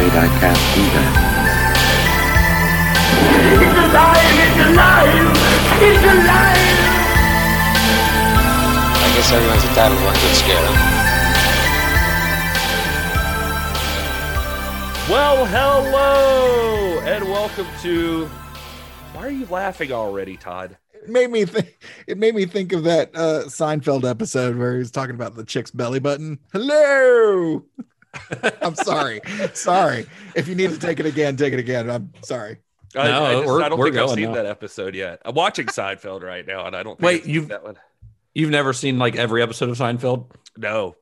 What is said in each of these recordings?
I'm afraid I can't do that. It's alive! It's alive! It's alive! I guess everyone's entitled to one good scare, huh? Well, hello, and welcome to. Why are you laughing already, Todd? It made me think. It made me think of that uh, Seinfeld episode where he was talking about the chick's belly button. Hello. I'm sorry. sorry. If you need to take it again, take it again. I'm sorry. I, No, I, just- we're- I don't we're think I've seen now. that episode yet. I'm watching Seinfeld right now, and I don't. Think Wait, you've- that one? You've never seen like every episode of Seinfeld? No,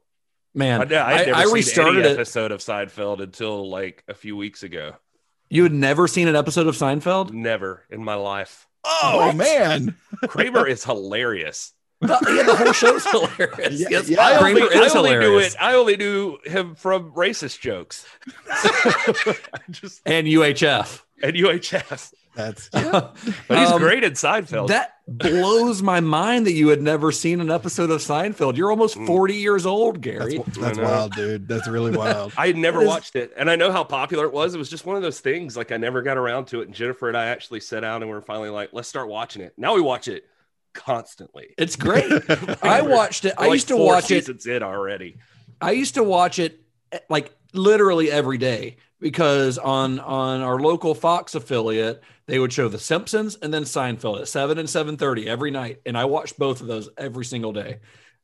Man, I, I, I'd never I seen restarted any episode of Seinfeld until like a few weeks ago. You had never seen an episode of Seinfeld? Never in my life. Oh, man. Kramer is hilarious. The, yeah, the whole show's hilarious. Yeah, yes, yeah. I only, Kramer I is only knew it. I only knew him from racist jokes. Just And UHF. and UHF, That's but he's Um, great in Seinfeld. That blows my mind that you had never seen an episode of Seinfeld. You're almost Mm. 40 years old, Gary. that's, that's wild, dude. That's really wild. I had never It is- watched it, and I know how popular it was. It was just one of those things. Like I never got around to it. And Jennifer and I actually sat down and we are finally like, let's start watching it. Now we watch it constantly. It's great. I watched it. I like used to watch it. It's in already. I used to watch it like literally every day because on on our local Fox affiliate they would show The Simpsons and then Seinfeld at seven and seven thirty every night, and I watched both of those every single day.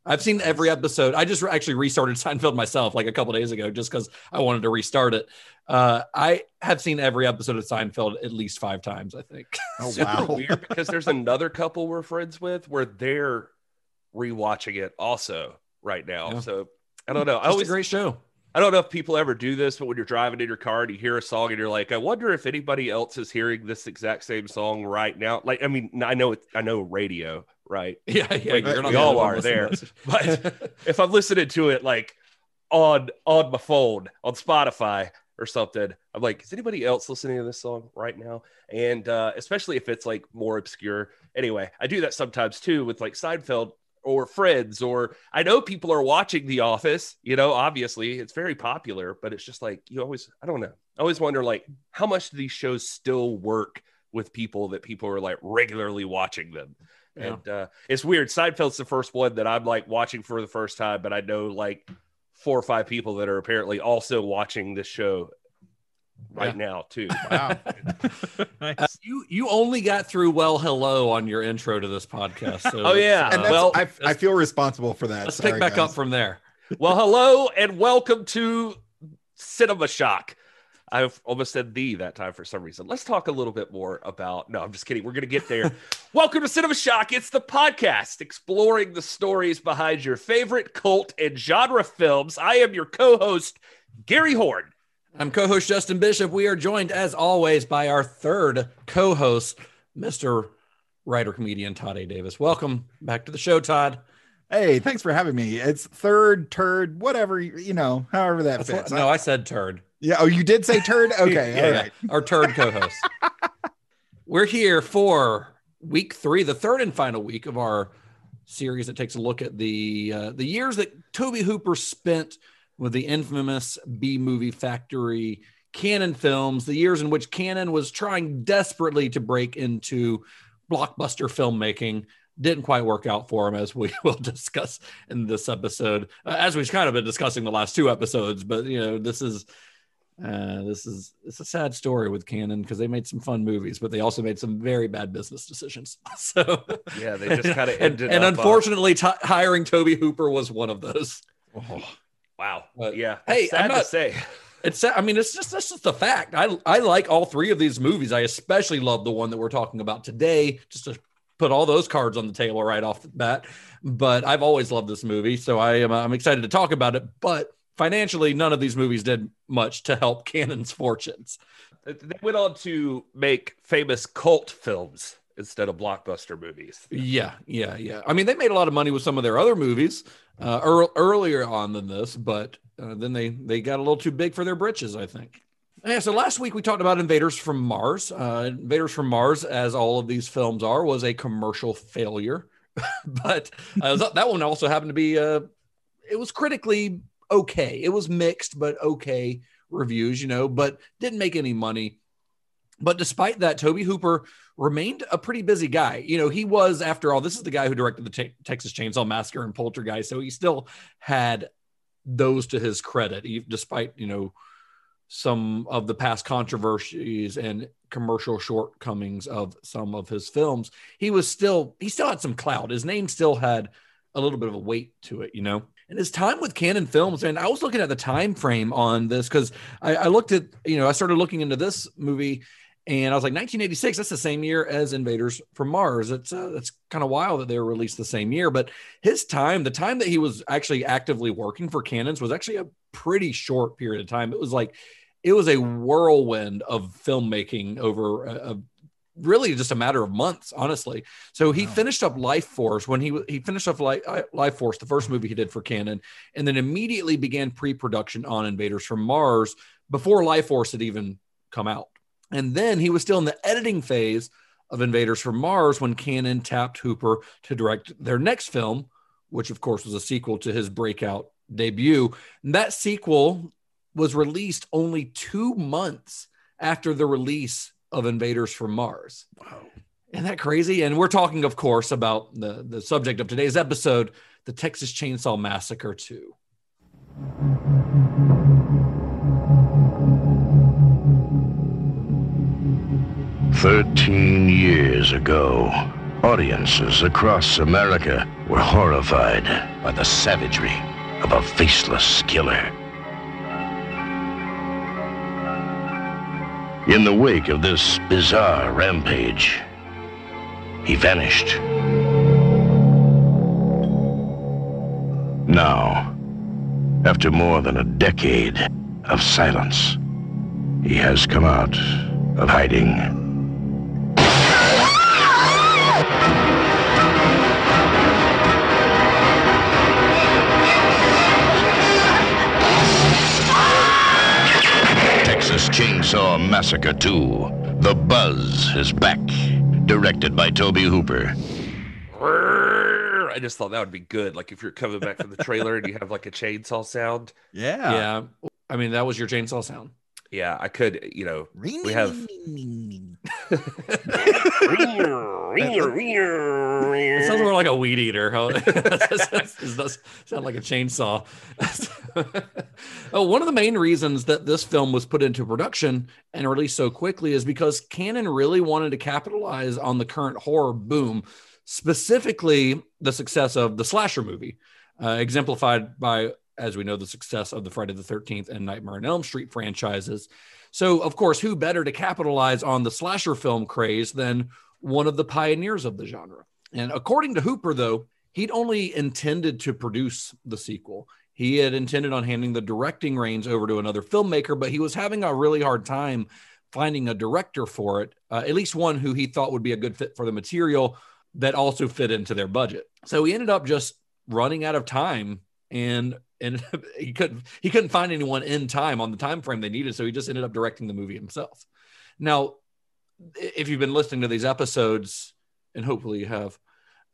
I've seen every episode. I just actually restarted Seinfeld myself like a couple days ago just because I wanted to restart it. Uh, I have seen every episode of Seinfeld at least five times. I think. Oh, Super wow. weird because there's another couple we're friends with where they're rewatching it also right now. Yeah. So I don't know. I Just always a great show. I don't know if people ever do this, but when you're driving in your car and you hear a song and you're like, I wonder if anybody else is hearing this exact same song right now. Like, I mean, I know it, I know radio, right? Yeah, yeah. Like, we all are there. But if I'm listening to it like on on my phone on Spotify or something, I'm like, is anybody else listening to this song right now? And uh, especially if it's like more obscure. Anyway, I do that sometimes too with like Seinfeld or Friends, or I know people are watching The Office. You know, obviously it's very popular, but it's just like you always, I don't know. I always wonder like how much do these shows still work with people that people are like regularly watching them. Yeah. And uh, it's weird. Seinfeld's the first one that I'm like watching for the first time, but I know like four or five people that are apparently also watching this show right Yeah. now too. Wow. Uh, you you only got through well hello on your intro to this podcast. So Oh, yeah. And that's, well, I, I feel responsible for that. let's Sorry, pick back guys. up from there. well, hello and welcome to Cinema Shock. I've almost said the that time for some reason. Let's talk a little bit more about. No, I'm just kidding. We're going to get there. welcome to Cinema Shock. It's the podcast exploring the stories behind your favorite cult and genre films. I am your co host, Gary Horn. I'm co-host Justin Bishop. We are joined as always by our third co-host, Mr. Writer comedian Todd A. Davis. Welcome back to the show, Todd. Hey, thanks for having me. It's third, turd, whatever, you you know, however that That's fits. what- no, I said turd. Yeah. Oh, you did say turd? Okay. Yeah, all yeah. Our turd co-host. We're here for week three, the third and final week of our series that takes a look at the uh, the years that Tobe Hooper spent with the infamous B movie factory Cannon films, the years in which Cannon was trying desperately to break into blockbuster filmmaking. Didn't quite work out for him, as we will discuss in this episode, uh, as we've kind of been discussing the last two episodes. But you know, this is uh, this is it's a sad story with Cannon because they made some fun movies, but they also made some very bad business decisions. So Yeah, they just kind of and, ended and up, uh, unfortunately, t- hiring Tobe Hooper was one of those. wow. But, yeah. hey, sad I'm to not- say. It's I mean, it's just that's just the fact. I I like all three of these movies. I especially love the one that we're talking about today. Just to put all those cards on the table right off the bat. But I've always loved this movie, so I am I'm excited to talk about it. But financially, none of these movies did much to help Cannon's fortunes. They went on to make famous cult films instead of blockbuster movies. Yeah, yeah, yeah. I mean, they made a lot of money with some of their other movies uh, ear- earlier on than this, but uh, then they they got a little too big for their britches, I think. Yeah, so last week we talked about Invaders from Mars. Uh, Invaders from Mars, as all of these films are, was a commercial failure, but uh, that one also happened to be uh, it was critically okay. It was mixed, but okay reviews, you know, but didn't make any money. But despite that, Tobe Hooper remained a pretty busy guy. You know, he was, after all, this is the guy who directed the Te- Texas Chainsaw Massacre and Poltergeist, so he still had those to his credit, despite you know some of the past controversies and commercial shortcomings of some of his films. He was still he still had some clout. His name still had a little bit of a weight to it, you know. And his time with Cannon Films, and I was looking at the time frame on this because I, I looked at, you know, I started looking into this movie and I was like, 1986. That's the same year as Invaders from Mars. It's uh, kind of wild that they were released the same year. But his time, the time that he was actually actively working for Cannons, was actually a pretty short period of time. It was like it was a whirlwind of filmmaking over a, a really just a matter of months, honestly. So he finished up Life Force when he he finished up Life, Life Force, the first movie he did for Cannon, and then immediately began pre-production on Invaders from Mars before Life Force had even come out. And then he was still in the editing phase of Invaders from Mars when Cannon tapped Hooper to direct their next film, which of course was a sequel to his breakout debut. And that sequel was released only two months after the release of Invaders from Mars. Wow. Isn't that crazy? And we're talking, of course, about the, the subject of today's episode, the Texas Chainsaw Massacre 2. Thirteen years ago, audiences across America were horrified by the savagery of a faceless killer. In the wake of this bizarre rampage, he vanished. Now, after more than a decade of silence, he has come out of hiding. Texas Chainsaw Massacre 2. The Buzz is back. Directed by Tobe Hooper. I just thought that would be good. Like if you're coming back from the trailer and you have like a chainsaw sound. Yeah. Yeah. I mean, that was your chainsaw sound. Yeah, I could, you know, we have It sounds more like a weed eater. It does sound like a chainsaw. oh, one of the main reasons that this film was put into production and released so quickly is because Cannon really wanted to capitalize on the current horror boom, specifically the success of the slasher movie, uh, exemplified by, as we know, the success of the Friday the 13th and Nightmare on Elm Street franchises. So, of course, who better to capitalize on the slasher film craze than one of the pioneers of the genre? And according to Hooper, though, he'd only intended to produce the sequel. He had intended on handing the directing reins over to another filmmaker, but he was having a really hard time finding a director for it, uh, at least one who he thought would be a good fit for the material that also fit into their budget. So he ended up just running out of time and and he couldn't he couldn't find anyone in time on the time frame they needed so he just ended up directing the movie himself. Now if you've been listening to these episodes and hopefully you have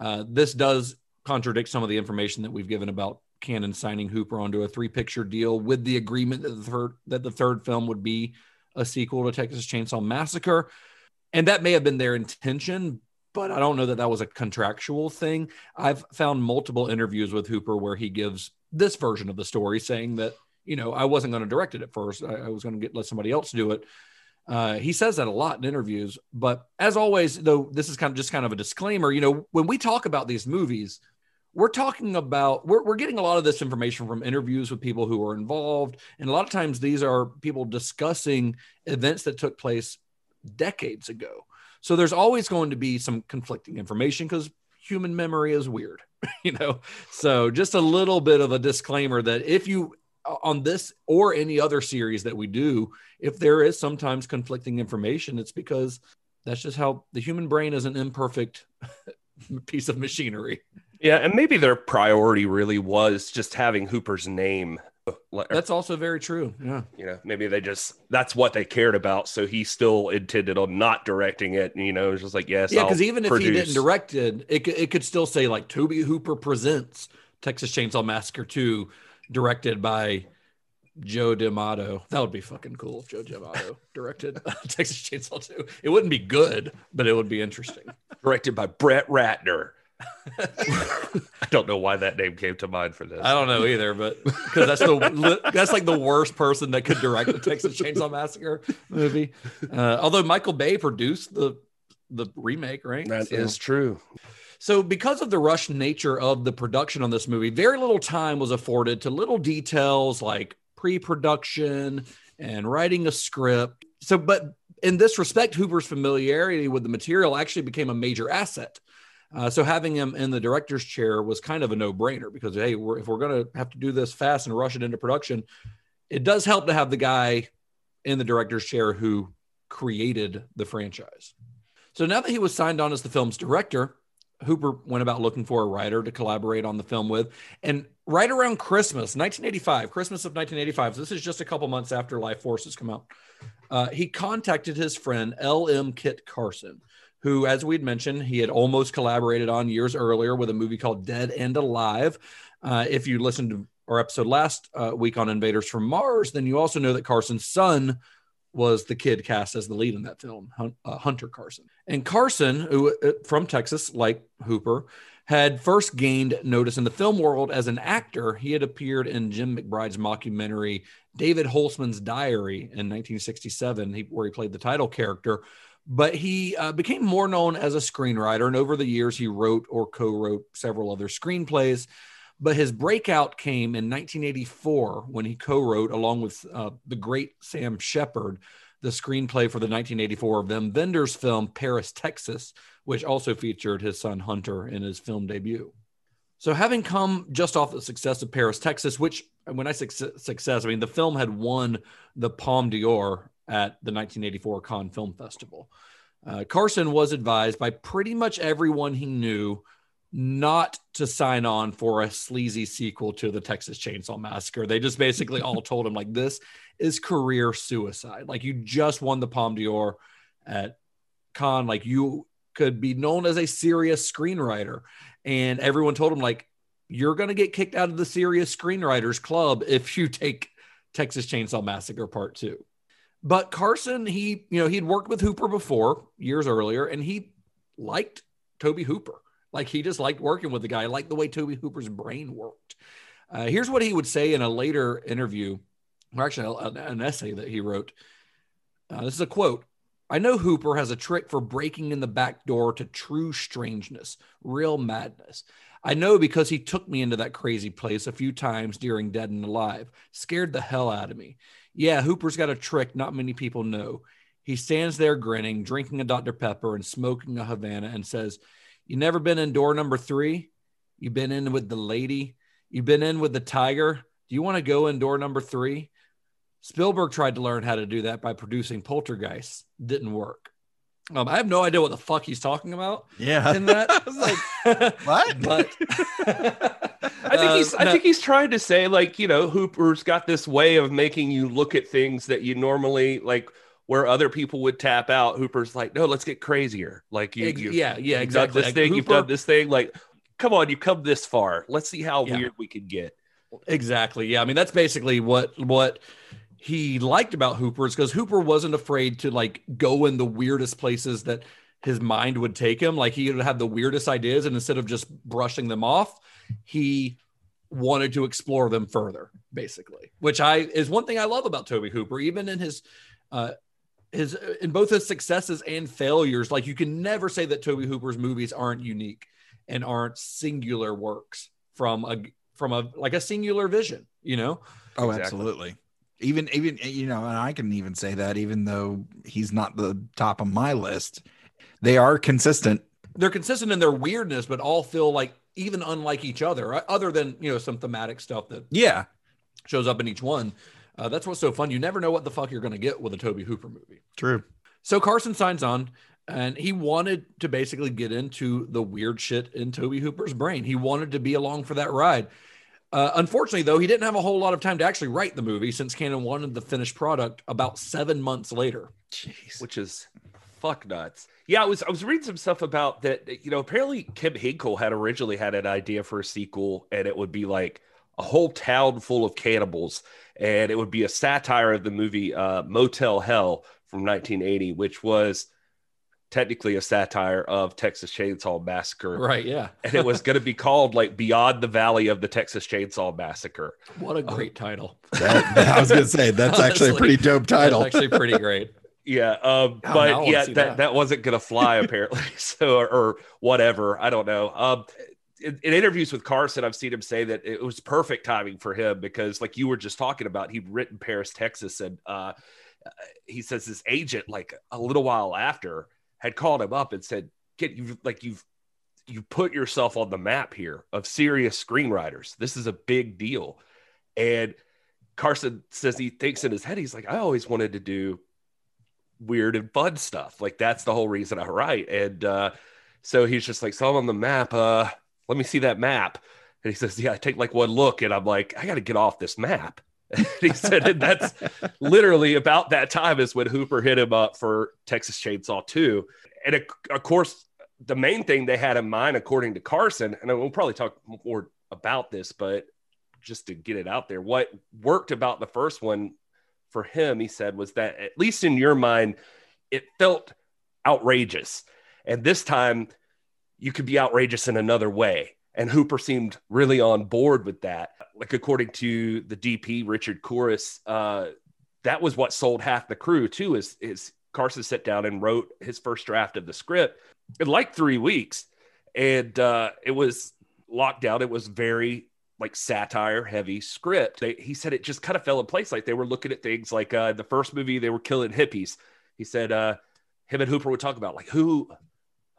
uh, this does contradict some of the information that we've given about Cannon signing Hooper onto a three picture deal with the agreement that the third that the third film would be a sequel to Texas Chainsaw Massacre. And that may have been their intention, but I don't know that that was a contractual thing. I've found multiple interviews with Hooper where he gives this version of the story saying that, you know, I wasn't going to direct it at first. I, I was going to get let somebody else do it. Uh, he says that a lot in interviews, but as always, though, this is kind of just kind of a disclaimer. You know, when we talk about these movies, we're talking about we're, we're getting a lot of this information from interviews with people who are involved and a lot of times these are people discussing events that took place decades ago so there's always going to be some conflicting information because human memory is weird you know so just a little bit of a disclaimer that if you on this or any other series that we do, if there is sometimes conflicting information, it's because that's just how the human brain is an imperfect piece of machinery. Yeah, and maybe their priority really was just having Hooper's name. Like, That's also very true. Yeah. you know, maybe they just that's what they cared about. So he still intended on not directing it. You know, it was just like, yes, Yeah, because even if he didn't direct it, it could, it could still say like Tobe Hooper presents Texas Chainsaw Massacre 2, directed by Joe D'Amato. That would be fucking cool if Joe D'Amato directed uh, Texas Chainsaw 2. It wouldn't be good, but it would be interesting. directed by Brett Ratner. I don't know why that name came to mind for this. I don't know either, but because that's the that's like the worst person that could direct the Texas Chainsaw Massacre movie. Uh, although Michael Bay produced the the remake, right? That is So- true. So, because of the rush nature of the production on this movie, very little time was afforded to little details like pre production and writing a script. So, but in this respect, Hooper's familiarity with the material actually became a major asset. Uh, so, having him in the director's chair was kind of a no brainer because, hey, we're, if we're going to have to do this fast and rush it into production, it does help to have the guy in the director's chair who created the franchise. So, now that he was signed on as the film's director, Hooper went about looking for a writer to collaborate on the film with. And right around Christmas, 1985, Christmas of 1985, so this is just a couple months after Life Forces come out, uh, he contacted his friend L.M. Kit Carson, who, as we'd mentioned, he had almost collaborated on years earlier with a movie called Dead and Alive. Uh, if you listened to our episode last uh, week on Invaders from Mars, then you also know that Carson's son was the kid cast as the lead in that film, Hun- uh, Hunter Carson. And Carson, who uh, from Texas, like Hooper, had first gained notice in the film world as an actor. He had appeared in Jim McBride's mockumentary David Holtzman's Diary in 1967, he, where he played the title character. But he uh, became more known as a screenwriter, and over the years, he wrote or co-wrote several other screenplays. But his breakout came in 1984 when he co-wrote, along with uh, the great Sam Shepard, the screenplay for the 1984 Wim Wenders film Paris, Texas, which also featured his son Hunter in his film debut. So, having come just off the success of Paris, Texas, which when I say success, I mean the film had won the Palme d'Or at the 1984 Cannes Film Festival. Uh, Carson was advised by pretty much everyone he knew not to sign on for a sleazy sequel to the Texas Chainsaw Massacre. They just basically all told him like this is career suicide. Like you just won the Palme d'Or at Cannes, like you could be known as a serious screenwriter, and everyone told him like you're going to get kicked out of the serious screenwriters club if you take Texas Chainsaw Massacre Part Two. But Carson, he you know he'd worked with Hooper before years earlier, and he liked Tobe Hooper. Like he just liked working with the guy, liked the way Tobe Hooper's brain worked. Uh, here's what he would say in a later interview, or actually an, an essay that he wrote. Uh, this is a quote. I know Hooper has a trick for breaking in the back door to true strangeness, real madness. I know because he took me into that crazy place a few times during Dead and Alive, scared the hell out of me. Yeah, Hooper's got a trick not many people know. He stands there grinning, drinking a Dr. Pepper and smoking a Havana and says, You never been in door number three? You've been in with the lady? You've been in with the tiger? Do you want to go in door number three? Spielberg tried to learn how to do that by producing Poltergeist. Didn't work. Um, I have no idea what the fuck he's talking about Yeah. in that. I was like, what? But I think he's. I think he's trying to say like you know Hooper's got this way of making you look at things that you normally like where other people would tap out. Hooper's like, no, let's get crazier. Like you, Ex- you yeah, yeah, you've exactly. done this Like, thing, you've done this thing. Like, come on, you've come this far. Let's see how Yeah. weird we can get. Exactly. Yeah. I mean, that's basically what what he liked about Hooper is because Hooper wasn't afraid to like go in the weirdest places that his mind would take him. Like he would have the weirdest ideas, and instead of just brushing them off, he wanted to explore them further, basically. Which I is one thing I love about Tobe Hooper, even in his uh his in both his successes and failures. Like you can never say that Tobe Hooper's movies aren't unique and aren't singular works from a from a like a singular vision, you know? Oh, Exactly. absolutely. Even even you know, and I can even say that even though he's not the top of my list, they are consistent. They're consistent in their weirdness, but all feel like even unlike each other, uh, other than you know some thematic stuff that Yeah. shows up in each one. Uh, that's what's so fun. You never know what the fuck you're going to get with a Tobe Hooper movie. True. So Carson signs on, and he wanted to basically get into the weird shit in Tobe Hooper's brain. He wanted to be along for that ride. Uh, unfortunately, though, he didn't have a whole lot of time to actually write the movie since Cannon wanted the finished product about seven months later. Jeez. which is fuck nuts. Yeah, I was I was reading some stuff about that. You know, apparently Kim Henkel had originally had an idea for a sequel, and it would be like a whole town full of cannibals, and it would be a satire of the movie uh, Motel Hell from 1980, which was technically a satire of Texas Chainsaw Massacre. Right? Yeah. And it was going to be called like Beyond the Valley of the Texas Chainsaw Massacre. What a great title. That, that- I was gonna say that's actually a pretty dope title. That's actually pretty great. Yeah, um, Oh, but wanna yeah, that, that. that wasn't gonna fly apparently. so or, or whatever, I don't know. Um, in, in interviews with Carson, I've seen him say that it was perfect timing for him because, like you were just talking about, he'd written Paris, Texas, and uh, he says his agent, like a little while after, had called him up and said, "Get you like you've." You put yourself on the map here of serious screenwriters. This is a big deal. And Carson says he thinks in his head, he's like, I always wanted to do weird and fun stuff. Like that's the whole reason I write. And uh, so he's just like, so I'm on the map. Uh, let me see that map. And he says, yeah, I take like one look and I'm like, I got to get off this map. He said, and that's literally about that time is when Hooper hit him up for Texas Chainsaw 2. And of course, the main thing they had in mind, according to Carson, and we'll probably talk more about this, but just to get it out there, what worked about the first one for him, he said, was that at least in your mind, it felt outrageous. And this time, you could be outrageous in another way. And Hooper seemed really on board with that. Like, according to the DP, Richard Kooris, uh, that was what sold half the crew, too, is, is Carson sat down and wrote his first draft of the script in like three weeks. And uh, it was locked down. It was very like satire heavy script. They, he said it just kind of fell in place. Like they were looking at things like uh, the first movie, they were killing hippies. He said uh, him and Hooper would talk about like who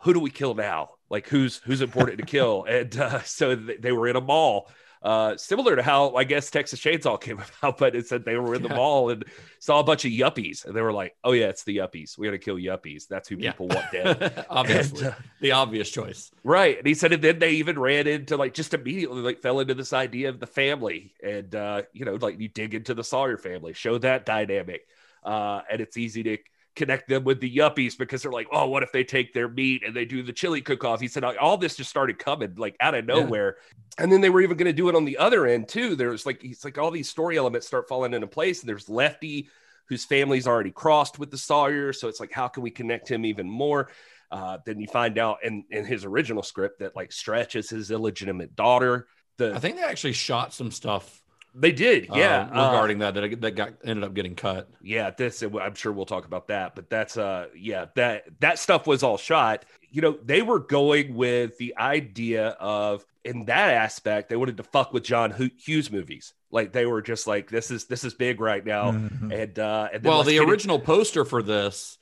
who do we kill now? Like who's who's important to kill? And uh, so th- they were in a mall. Uh, similar to how I guess Texas Chainsaw came about, but it said they were in the Yeah. mall and saw a bunch of yuppies, and they were like, "Oh yeah, it's the yuppies. We got to kill yuppies. That's who Yeah. people want dead." Obviously, And, uh, the obvious choice. Right. And he said, and then they even ran into like just immediately like fell into this idea of the family. And uh, you know, like you dig into the Sawyer family, show that dynamic. Uh, and it's easy to connect them with the yuppies because they're like, oh, what if they take their meat and they do the chili cook off? He said all this just started coming like out of Yeah. nowhere. And then they were even going to do it on the other end too. There's like he's like all these story elements start falling into place. And there's Lefty, whose family's already crossed with the Sawyer. So it's like, how can we connect him even more? Uh, then you find out in, in his original script that like Stretch is his illegitimate daughter. The I think they actually shot some stuff. They did, uh, yeah. uh, regarding that that that got ended up getting cut. yeah, this I'm sure we'll talk about that, but that's uh yeah, that that stuff was all shot. You know, they were going with the idea of in that aspect, they wanted to fuck with John Hughes movies. Like they were just like this is this is big right now. Mhm. And uh and then Well, the get it- original poster for this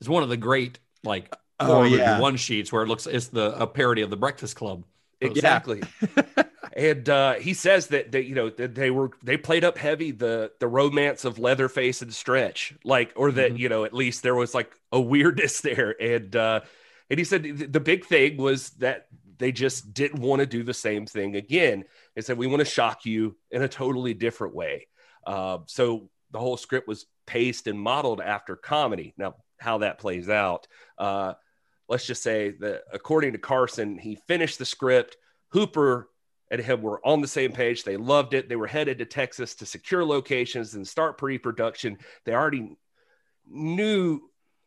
is one of the great like Oh, horror movie yeah. one sheets where it looks it's the a parody of the Breakfast Club. Exactly. and uh, he says that they, you know, that they were they played up heavy the the romance of Leatherface and Stretch, like, or that Mhm. you know at least there was like a weirdness there, and uh, and he said th- the big thing was that they just didn't want to do the same thing again. They said we want to shock you in a totally different way. Uh, so the whole script was paced and modeled after comedy. Now, how that plays out, uh, let's just say that according to Carson, he finished the script. Hooper and him were on the same page. They loved it. They were headed to Texas to secure locations and start pre production. They already knew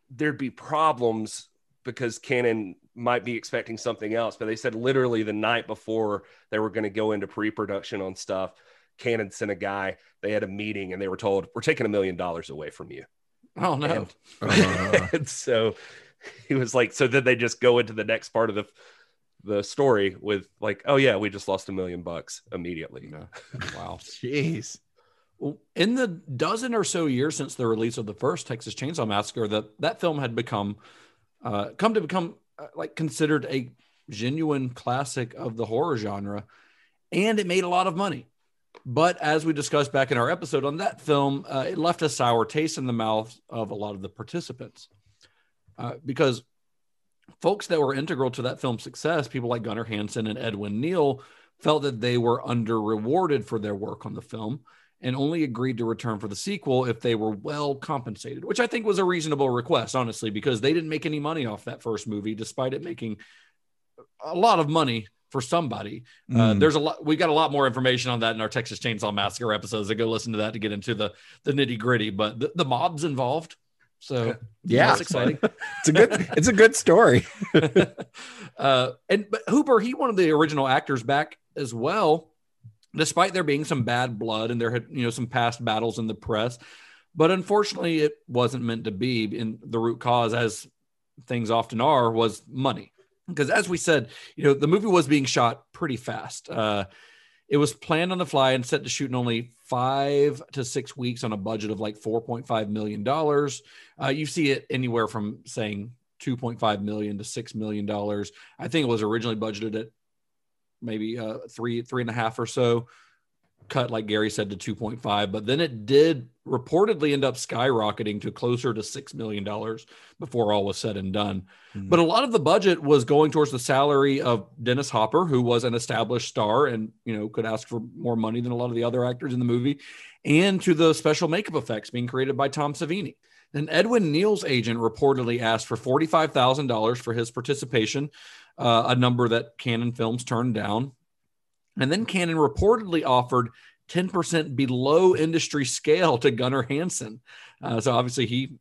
there'd be problems because Cannon might be expecting something else. But they said literally the night before they were going to go into pre production on stuff, Cannon sent a guy. They had a meeting and they were told, We're taking a million dollars away from you. Oh no. And- Uh, and so he was like, so then they just go into the next part of the the story with like, oh yeah, we just lost a million bucks immediately. No. Wow. Jeez. In the dozen or so years since the release of the first Texas Chainsaw Massacre, that that film had become uh, come to become uh, like considered a genuine classic of the horror genre, and it made a lot of money. But as we discussed back in our episode on that film, uh, it left a sour taste in the mouth of a lot of the participants uh, because folks that were integral to that film's success, people like Gunnar Hansen and Edwin Neal, felt that they were under rewarded for their work on the film and only agreed to return for the sequel if they were well compensated, which I think was a reasonable request, honestly, because they didn't make any money off that first movie, despite it making a lot of money for somebody. Uh, Mm. there's a lot. We got a lot more information on that in our Texas Chainsaw Massacre episodes. So go listen to that to get into the the nitty gritty. But the, the mob's involved, so Yeah. that's exciting. It's a good it's a good story. uh, and but Hooper, he one of the original actors back as well, despite there being some bad blood and there had you know some past battles in the press. But unfortunately, it wasn't meant to be. In the root cause, as things often are, was money. Because as we said, you know, the movie was being shot pretty fast. Uh, it was planned on the fly and set to shoot in only five to six weeks on a budget of like $4.5 million. Uh, you see it anywhere from saying 2.5 million to $6 million. I think it was originally budgeted at maybe uh, three, three and a half or so, cut, like Gary said, to 2.5. But then it did reportedly end up skyrocketing to closer to $6 million before all was said and done. But a lot of the budget was going towards the salary of Dennis Hopper, who was an established star and you know could ask for more money than a lot of the other actors in the movie, and to the special makeup effects being created by Tom Savini. And Edwin Neal's agent reportedly asked for forty-five thousand dollars for his participation, uh, a number that Cannon Films turned down. And then Cannon reportedly offered 10% below industry scale to Gunnar Hansen. Uh, so obviously he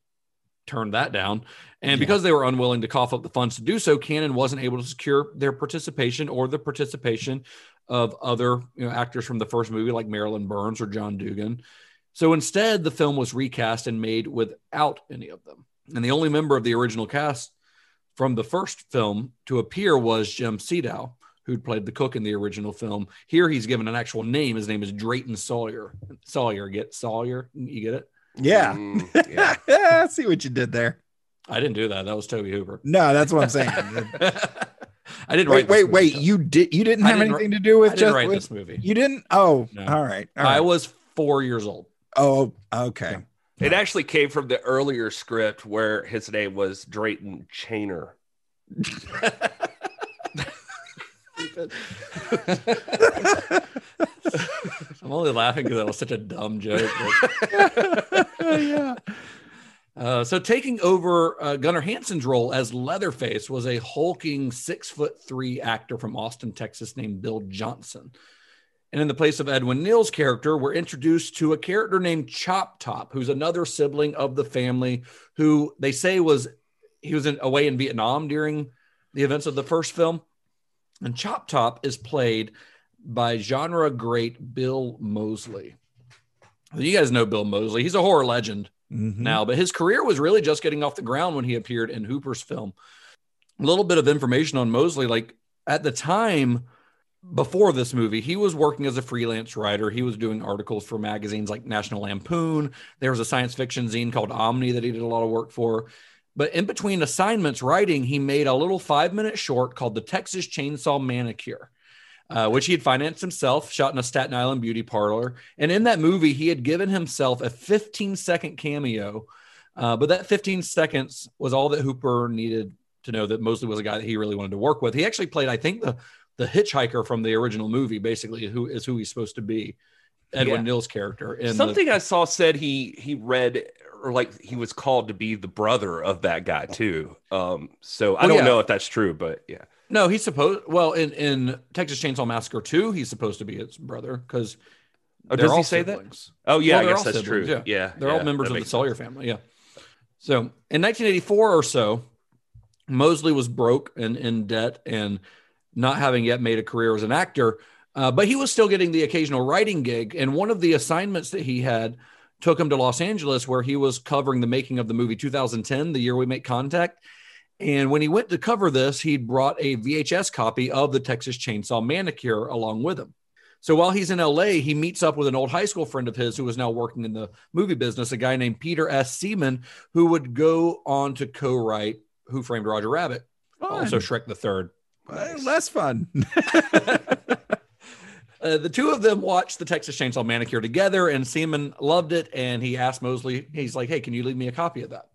turned that down. And because they were unwilling to cough up the funds to do so, Cannon wasn't able to secure their participation or the participation of other you know, actors from the first movie, like Marilyn Burns or John Dugan. So instead, the film was recast and made without any of them. And the only member of the original cast from the first film to appear was Jim Siedow, who'd played the cook in the original film. Here, he's given an actual name. His name is Drayton Sawyer. Sawyer, get Sawyer? You get it? Yeah. Mm, yeah. yeah. See what you did there. I didn't do that. That was Tobe Hooper. No, that's what I'm saying. I didn't wait, write. this wait, wait. though. You did you didn't I have didn't anything to do with I didn't just write with- this movie. You didn't? Oh, No. all right. all I was four years old. Oh, okay. It actually came from the earlier script where his name was Drayton Chainer. I'm only laughing because that was such a dumb joke. but- yeah. Uh, so taking over uh, Gunnar Hansen's role as Leatherface was a hulking six foot three actor from Austin, Texas, named Bill Johnson. And in the place of Edwin Neal's character, we're introduced to a character named Chop Top, who's another sibling of the family, who they say was he was in, away in Vietnam during the events of the first film. And Chop Top is played by genre great Bill Moseley. You guys know Bill Moseley. He's a horror legend Mhm. now, but his career was really just getting off the ground when he appeared in Hooper's film. A little bit of information on Moseley like at the time before this movie, he was working as a freelance writer. He was doing articles for magazines like National Lampoon. There was a science fiction zine called Omni that he did a lot of work for. But in between assignments writing, he made a little five minute short called The Texas Chainsaw Manicure. Uh, which he had financed himself, shot in a Staten Island beauty parlor. And in that movie, he had given himself a 15 second cameo. Uh, but that 15 seconds was all that Hooper needed to know that Moseley was a guy that he really wanted to work with. He actually played, I think, the the hitchhiker from the original movie, basically, who is who he's supposed to be, Edwin Yeah. Neal's character. In the- Something I saw said he he read or like he was called to be the brother of that guy too. Um, so I Well, don't yeah. know if that's true, but yeah. no, he's supposed. Well, in in Texas Chainsaw Massacre 2, he's supposed to be his brother because Oh, does he say that? Oh yeah, Well, I guess that's siblings, true. yeah. Yeah, They're yeah, all members of the Sawyer family. Yeah. So in 1984 or so, Moseley was broke and in debt and not having yet made a career as an actor, uh, but he was still getting the occasional writing gig. And one of the assignments that he had took him to Los Angeles, where he was covering the making of the movie 2010, the year we make contact. And when he went to cover this, he brought a VHS copy of the Texas Chainsaw Manicure along with him. So while he's in LA, he meets up with an old high school friend of his who is now working in the movie business, a guy named Peter S. Seaman, who would go on to co-write Who Framed Roger Rabbit, also Shrek the Third. Well, less fun. Uh, the two of them watched the Texas Chainsaw Manicure together, and Seaman loved it. And he asked Moseley, he's like, "Hey, can you leave me a copy of that?"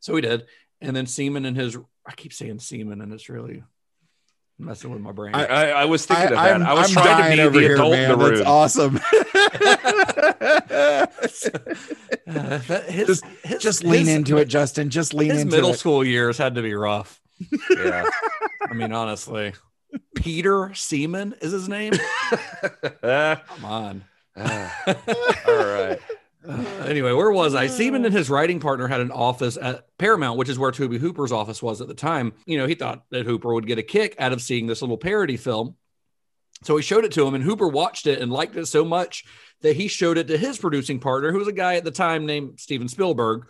So he did. And then Seaman and his, I keep saying Seaman, and it's really messing with my brain. I, I, I was thinking of I, that. am I was I'm trying to be over the here, adult man. in the room. That's awesome. Uh, his, Just- his- Just lean his- into it, Justin. Just lean His into middle it. school years had to be rough. Yeah. I mean, honestly, Peter Seaman is his name. Come on. ah. all right. Uh, anyway, where was I? Seaman and his writing partner had an office at Paramount, which is where Tobe Hooper's office was at the time. You know, he thought that Hooper would get a kick out of seeing this little parody film. So he showed it to him, and Hooper watched it and liked it so much that he showed it to his producing partner, who was a guy at the time named Steven Spielberg.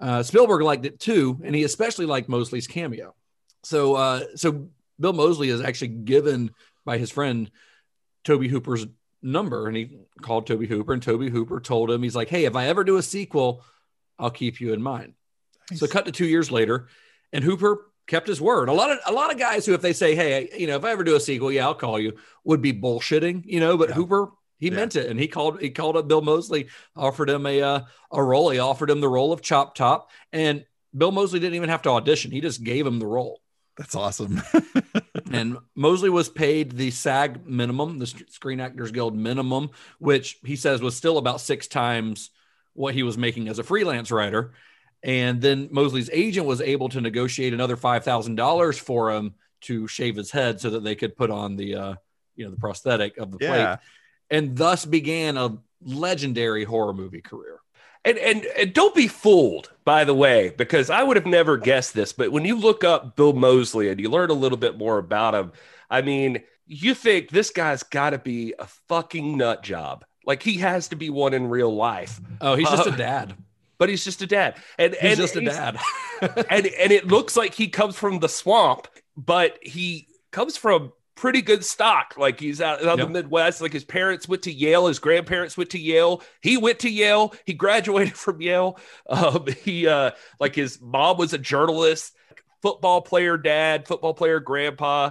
Uh, Spielberg liked it too, and he especially liked Moseley's cameo. So, uh, so Bill Moseley is actually given by his friend Tobe Hooper's number, and he called Tobe Hooper, and Tobe Hooper told him, he's like, "Hey, if I ever do a sequel, I'll keep you in mind." So, cut to two years later, and Hooper kept his word. A lot of a lot of guys who, if they say, "Hey, you know, if I ever do a sequel, yeah, I'll call you," would be bullshitting, you know. But Hooper, he Yeah. meant it, and he called he called up Bill Moseley, offered him a uh, a role. He offered him the role of Chop Top, and Bill Moseley didn't even have to audition. He just gave him the role. That's awesome. And Moseley was paid the SAG minimum, the Screen Actors Guild minimum, which he says was still about six times what he was making as a freelance writer. And then Moseley's agent was able to negotiate another five thousand dollars for him to shave his head so that they could put on the uh, you know the prosthetic of the Yeah. plate, and thus began a legendary horror movie career. And, and and don't be fooled, by the way, because I would have never guessed this. But when you look up Bill Moseley and you learn a little bit more about him, I mean, you think this guy's got to be a fucking nut job. Like he has to be one in real life, Oh, he's just Uh, a dad. but he's just a dad. And He's and just a dad. and and it looks like he comes from the swamp, but he comes from pretty good stock. Like he's out, out of Yep. the Midwest. Like his parents went to Yale, his grandparents went to Yale. He went to Yale. He graduated from Yale. Um, he uh, like his mom was a journalist, football player dad, football player grandpa.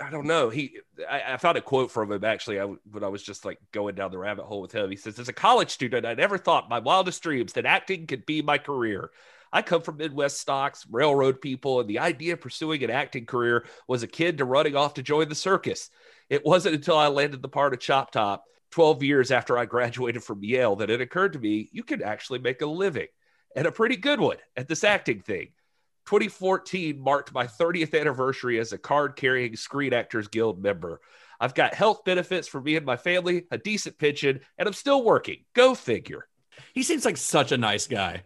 I don't know. He, I, I found a quote from him actually. I, when I was just like going down the rabbit hole with him, he says, "As a college student, I never thought my wildest dreams that acting could be my career. I come from Midwest stocks, railroad people, and the idea of pursuing an acting career was a kid to running off to join the circus. It wasn't until I landed the part of Chop Top 12 years after I graduated from Yale that it occurred to me you could actually make a living and a pretty good one at this acting thing. 2014 marked my 30th anniversary as a card carrying Screen Actors Guild member. I've got health benefits for me and my family, a decent pension, and I'm still working. Go figure. he seems like such a nice guy.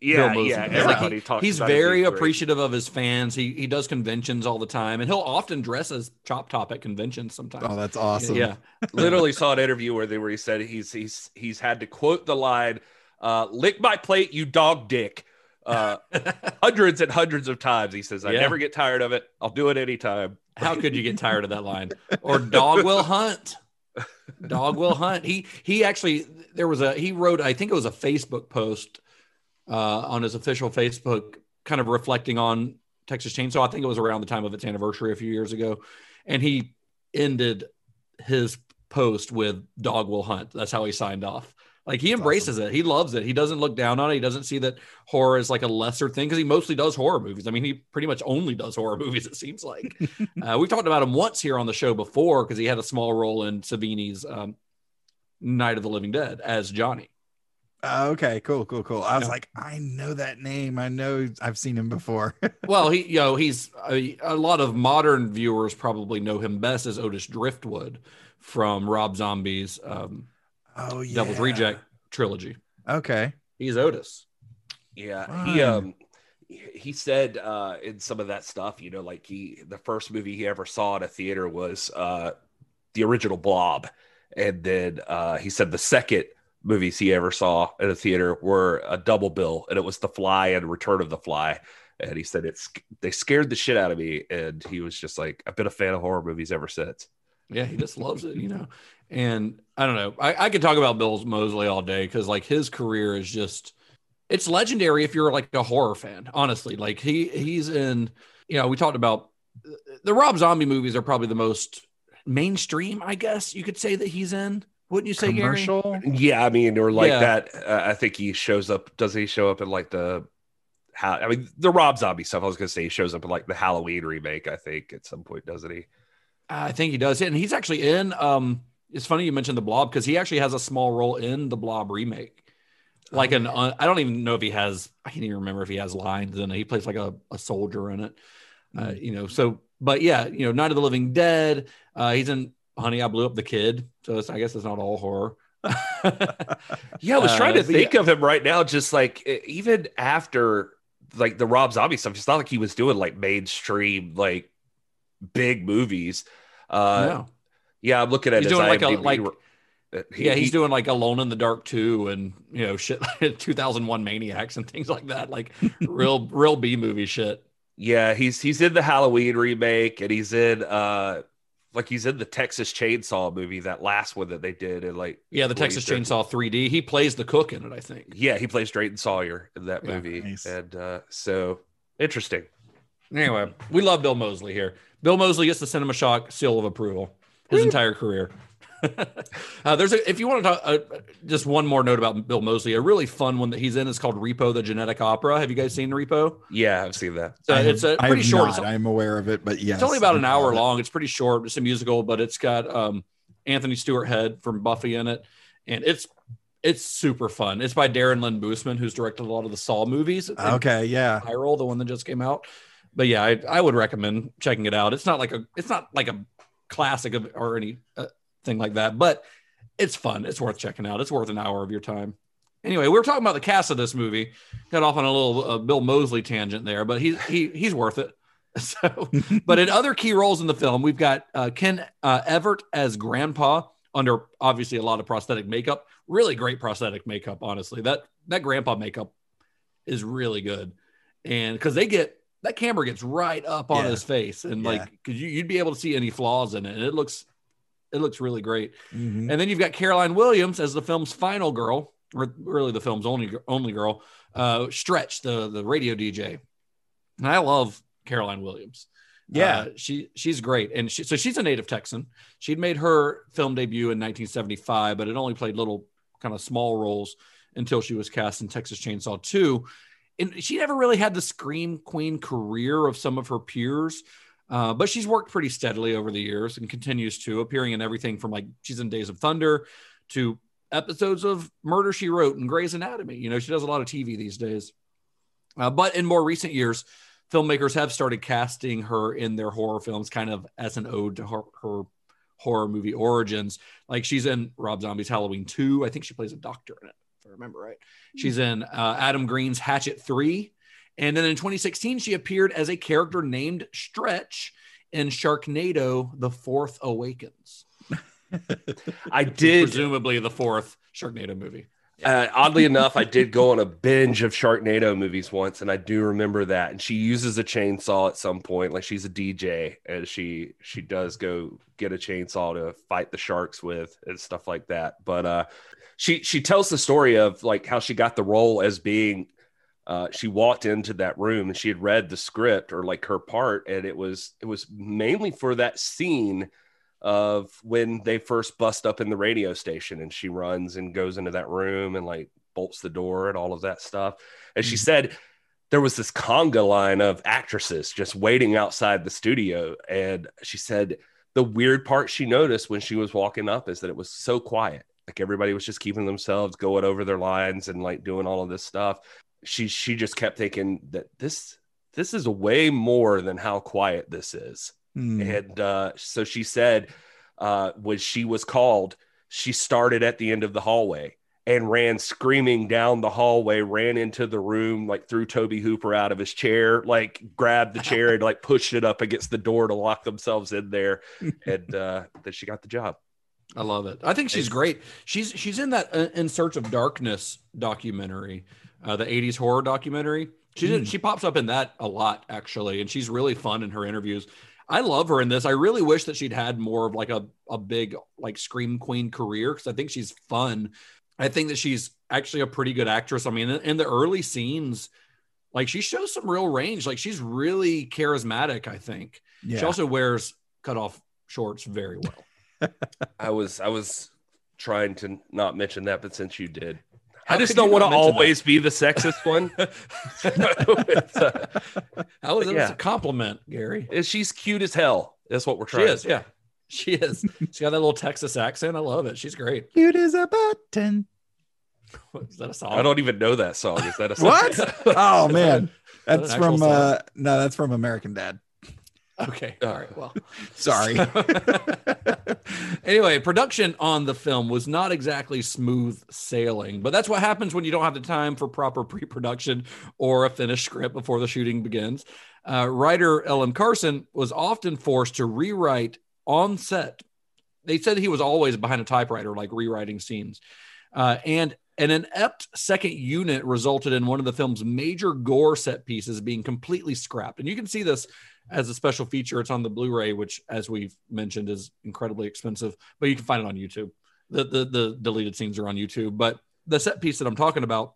Yeah, Bill Moseley. yeah. Like, he- talks. He's about very appreciative of his fans. He he does conventions all the time, and he'll often dress as Chop Top at conventions sometimes. oh, that's awesome. Yeah, literally saw an interview where they where he said he's he's he's had to quote the line uh lick my plate you dog dick uh hundreds and hundreds of times he says i Yeah. never get tired of it i'll do it anytime How could you get tired of that line? Or dog will hunt. Dog will hunt. He he actually there was a he wrote I think it was a Facebook post uh, on his official Facebook, kind of reflecting on Texas Chainsaw. I think it was around the time of its anniversary a few years ago, and he ended his post with "Dog will hunt." That's how he signed off. Like he embraces it. He loves it. He doesn't look down on it. He doesn't see that horror is like a lesser thing because he mostly does horror movies. I mean, he pretty much only does horror movies. It seems like uh, we've talked about him once here on the show before because he had a small role in Savini's um, Night of the Living Dead as Johnny. Oh, okay, cool, cool, cool. I was Yeah. like, I know that name. I know I've seen him before. Well, he, you know, he's a, a lot of modern viewers probably know him best as Otis Driftwood from Rob Zombie's um, oh yeah. Devil's Reject trilogy. Okay. He's Otis. yeah he um he said uh in some of that stuff you know like he the first movie he ever saw at a theater was uh the original blob and then uh he said the second movies he ever saw at a theater were a double bill and it was the fly and return of the fly and he said it's they scared the shit out of me and he was just like i've been a fan of horror movies ever since Yeah, he just loves it, you know. And I don't know. I, I could talk about Bill Moseley all day because like his career is just it's legendary if you're like a horror fan, honestly. Like he he's in, you know, we talked about the Rob Zombie movies are probably the most mainstream, I guess you could say that he's in. Wouldn't you say, Gary? Commercial. Yeah, I mean, or like Yeah. that. Uh, I think he shows up. Does he show up in like the? How I mean, the Rob Zombie stuff. I was gonna say he shows up in like the Halloween remake. I think at some point, doesn't he? I think he does. And he's actually in. Um, it's funny you mentioned the Blob because he actually has a small role in the Blob remake. Like an, uh, I don't even know if he has. I can't even remember if he has lines in it. He plays like a, a soldier in it. Uh, you know, so but yeah, you know, Night of the Living Dead. Uh, he's in Honey, I Blew Up the Kid. So it's, I guess it's not all horror. Yeah, I was trying Uh, to but think of him right now. Just like even after like the Rob Zombie stuff, it's not like he was doing like mainstream like big movies. Uh, No. Yeah, I'm looking at He's his doing like a- like- Uh, he- yeah, he's he- doing like Alone in the Dark too, and you know, shit like 2001 Maniacs and things like that, like real, real B movie shit. Yeah, he's he's in the Halloween remake, and he's in uh like he's in the Texas Chainsaw movie, that last one that they did, and like Yeah, the Texas Chainsaw 3D. He plays the cook in it, I think. Yeah, he plays Drayton Sawyer in that Yeah, movie, nice. and uh so interesting. Anyway, we love Bill Moseley here. Bill Moseley gets the Cinema Shock seal of approval his entire career. Uh, there's a, if you want to talk, uh, just one more note about Bill Moseley. A really fun one that he's in is called Repo: The Genetic Opera. Have you guys seen Repo? Yeah, I've seen that. So have- it's a pretty short. Not. I'm aware of it, but yes, it's only about an hour love it. long. It's pretty short. It's a musical, but it's got um, Anthony Stewart Head from Buffy in it, and it's it's super fun. It's by Darren Lynn Bousman, who's directed a lot of the Saw movies. Okay, yeah. Spiral, the one that just came out. But yeah, I, I would recommend checking it out. It's not like a it's not like a classic of or any uh, thing like that, but it's fun. It's worth checking out. It's worth an hour of your time. Anyway, we were talking about the cast of this movie. Got off on a little uh, Bill Moseley tangent there, but he's he he's worth it. So, but in other key roles in the film, we've got uh, Ken uh, Evert as Grandpa under obviously a lot of prosthetic makeup. Really great prosthetic makeup, honestly. That that Grandpa makeup is really good, and because they get that camera gets right up on Yeah. his face, and Yeah. like because you, you'd be able to see any flaws in it, and it looks it looks really great. Mhm. And then you've got Caroline Williams as the film's final girl, or really the film's only only girl, uh, Stretch, the the radio DJ. And I love Caroline Williams. Yeah. Uh, she she's great, and she, so she's a native Texan. She'd made her film debut in 1975, but it only played little kind of small roles until she was cast in Texas Chainsaw 2. And she never really had the scream queen career of some of her peers. Uh, but she's worked pretty steadily over the years and continues to, appearing in everything from like she's in Days of Thunder to episodes of Murder She Wrote and Grey's Anatomy. You know, she does a lot of TV these days. Uh, but in more recent years, filmmakers have started casting her in their horror films kind of as an ode to her, her horror movie origins. Like she's in Rob Zombie's Halloween 2. I think she plays a doctor in it, if I remember right. She's in uh, Adam Green's Hatchet 3. And then in 2016, she appeared as a character named Stretch in Sharknado: The Fourth Awakens. I did presumably the fourth Sharknado movie. Uh, oddly enough, I did go on a binge of Sharknado movies once, and I do remember that. And she uses a chainsaw at some point, like she's a DJ, and she she does go get a chainsaw to fight the sharks with and stuff like that. But uh, she she tells the story of like how she got the role as being. Uh, she walked into that room and she had read the script or like her part, and it was it was mainly for that scene of when they first bust up in the radio station and she runs and goes into that room and like bolts the door and all of that stuff. And she said there was this conga line of actresses just waiting outside the studio. And she said the weird part she noticed when she was walking up is that it was so quiet. Like everybody was just keeping themselves going over their lines and like doing all of this stuff. She she just kept thinking that this this is way more than how quiet this is. Hmm. And uh, so she said, uh, when she was called, she started at the end of the hallway and ran screaming down the hallway, ran into the room, like threw Tobe Hooper out of his chair, like grabbed the chair and like pushed it up against the door to lock themselves in there. And uh, then she got the job. I love it. I think she's great. She's she's in that uh, In Search of Darkness documentary, uh, the '80s horror documentary. She did, she pops up in that a lot actually, and she's really fun in her interviews. I love her in this. I really wish that she'd had more of like a a big like scream queen career because I think she's fun. I think that she's actually a pretty good actress. I mean, in, in the early scenes, like she shows some real range. Like she's really charismatic. I think. Yeah. She also wears cut off shorts very well. I was I was trying to not mention that, but since you did, I just don't want to not mention that? always be the sexist one. It's, uh, How is it Yeah. a compliment, Gary? she's cute as hell. That's what we're trying. She is, yeah. She is. She's got that little Texas accent. I love it. She's great. Cute as a button. Is that a song? I don't even know that song. Is that a song? What? Oh man, that's actual from song? uh no, that's from American Dad. Okay. All right. Well, Sorry. anyway, production on the film was not exactly smooth sailing, but that's what happens when you don't have the time for proper pre production or a finished script before the shooting begins. Uh, writer Ellen Carson was often forced to rewrite on set. They said he was always behind a typewriter, like rewriting scenes. Uh, and an inept second unit resulted in one of the film's major gore set pieces being completely scrapped. And you can see this as a special feature. It's on the Blu-ray, which, as we've mentioned, is incredibly expensive, but you can find it on YouTube. The, the the deleted scenes are on YouTube, but the set piece that I'm talking about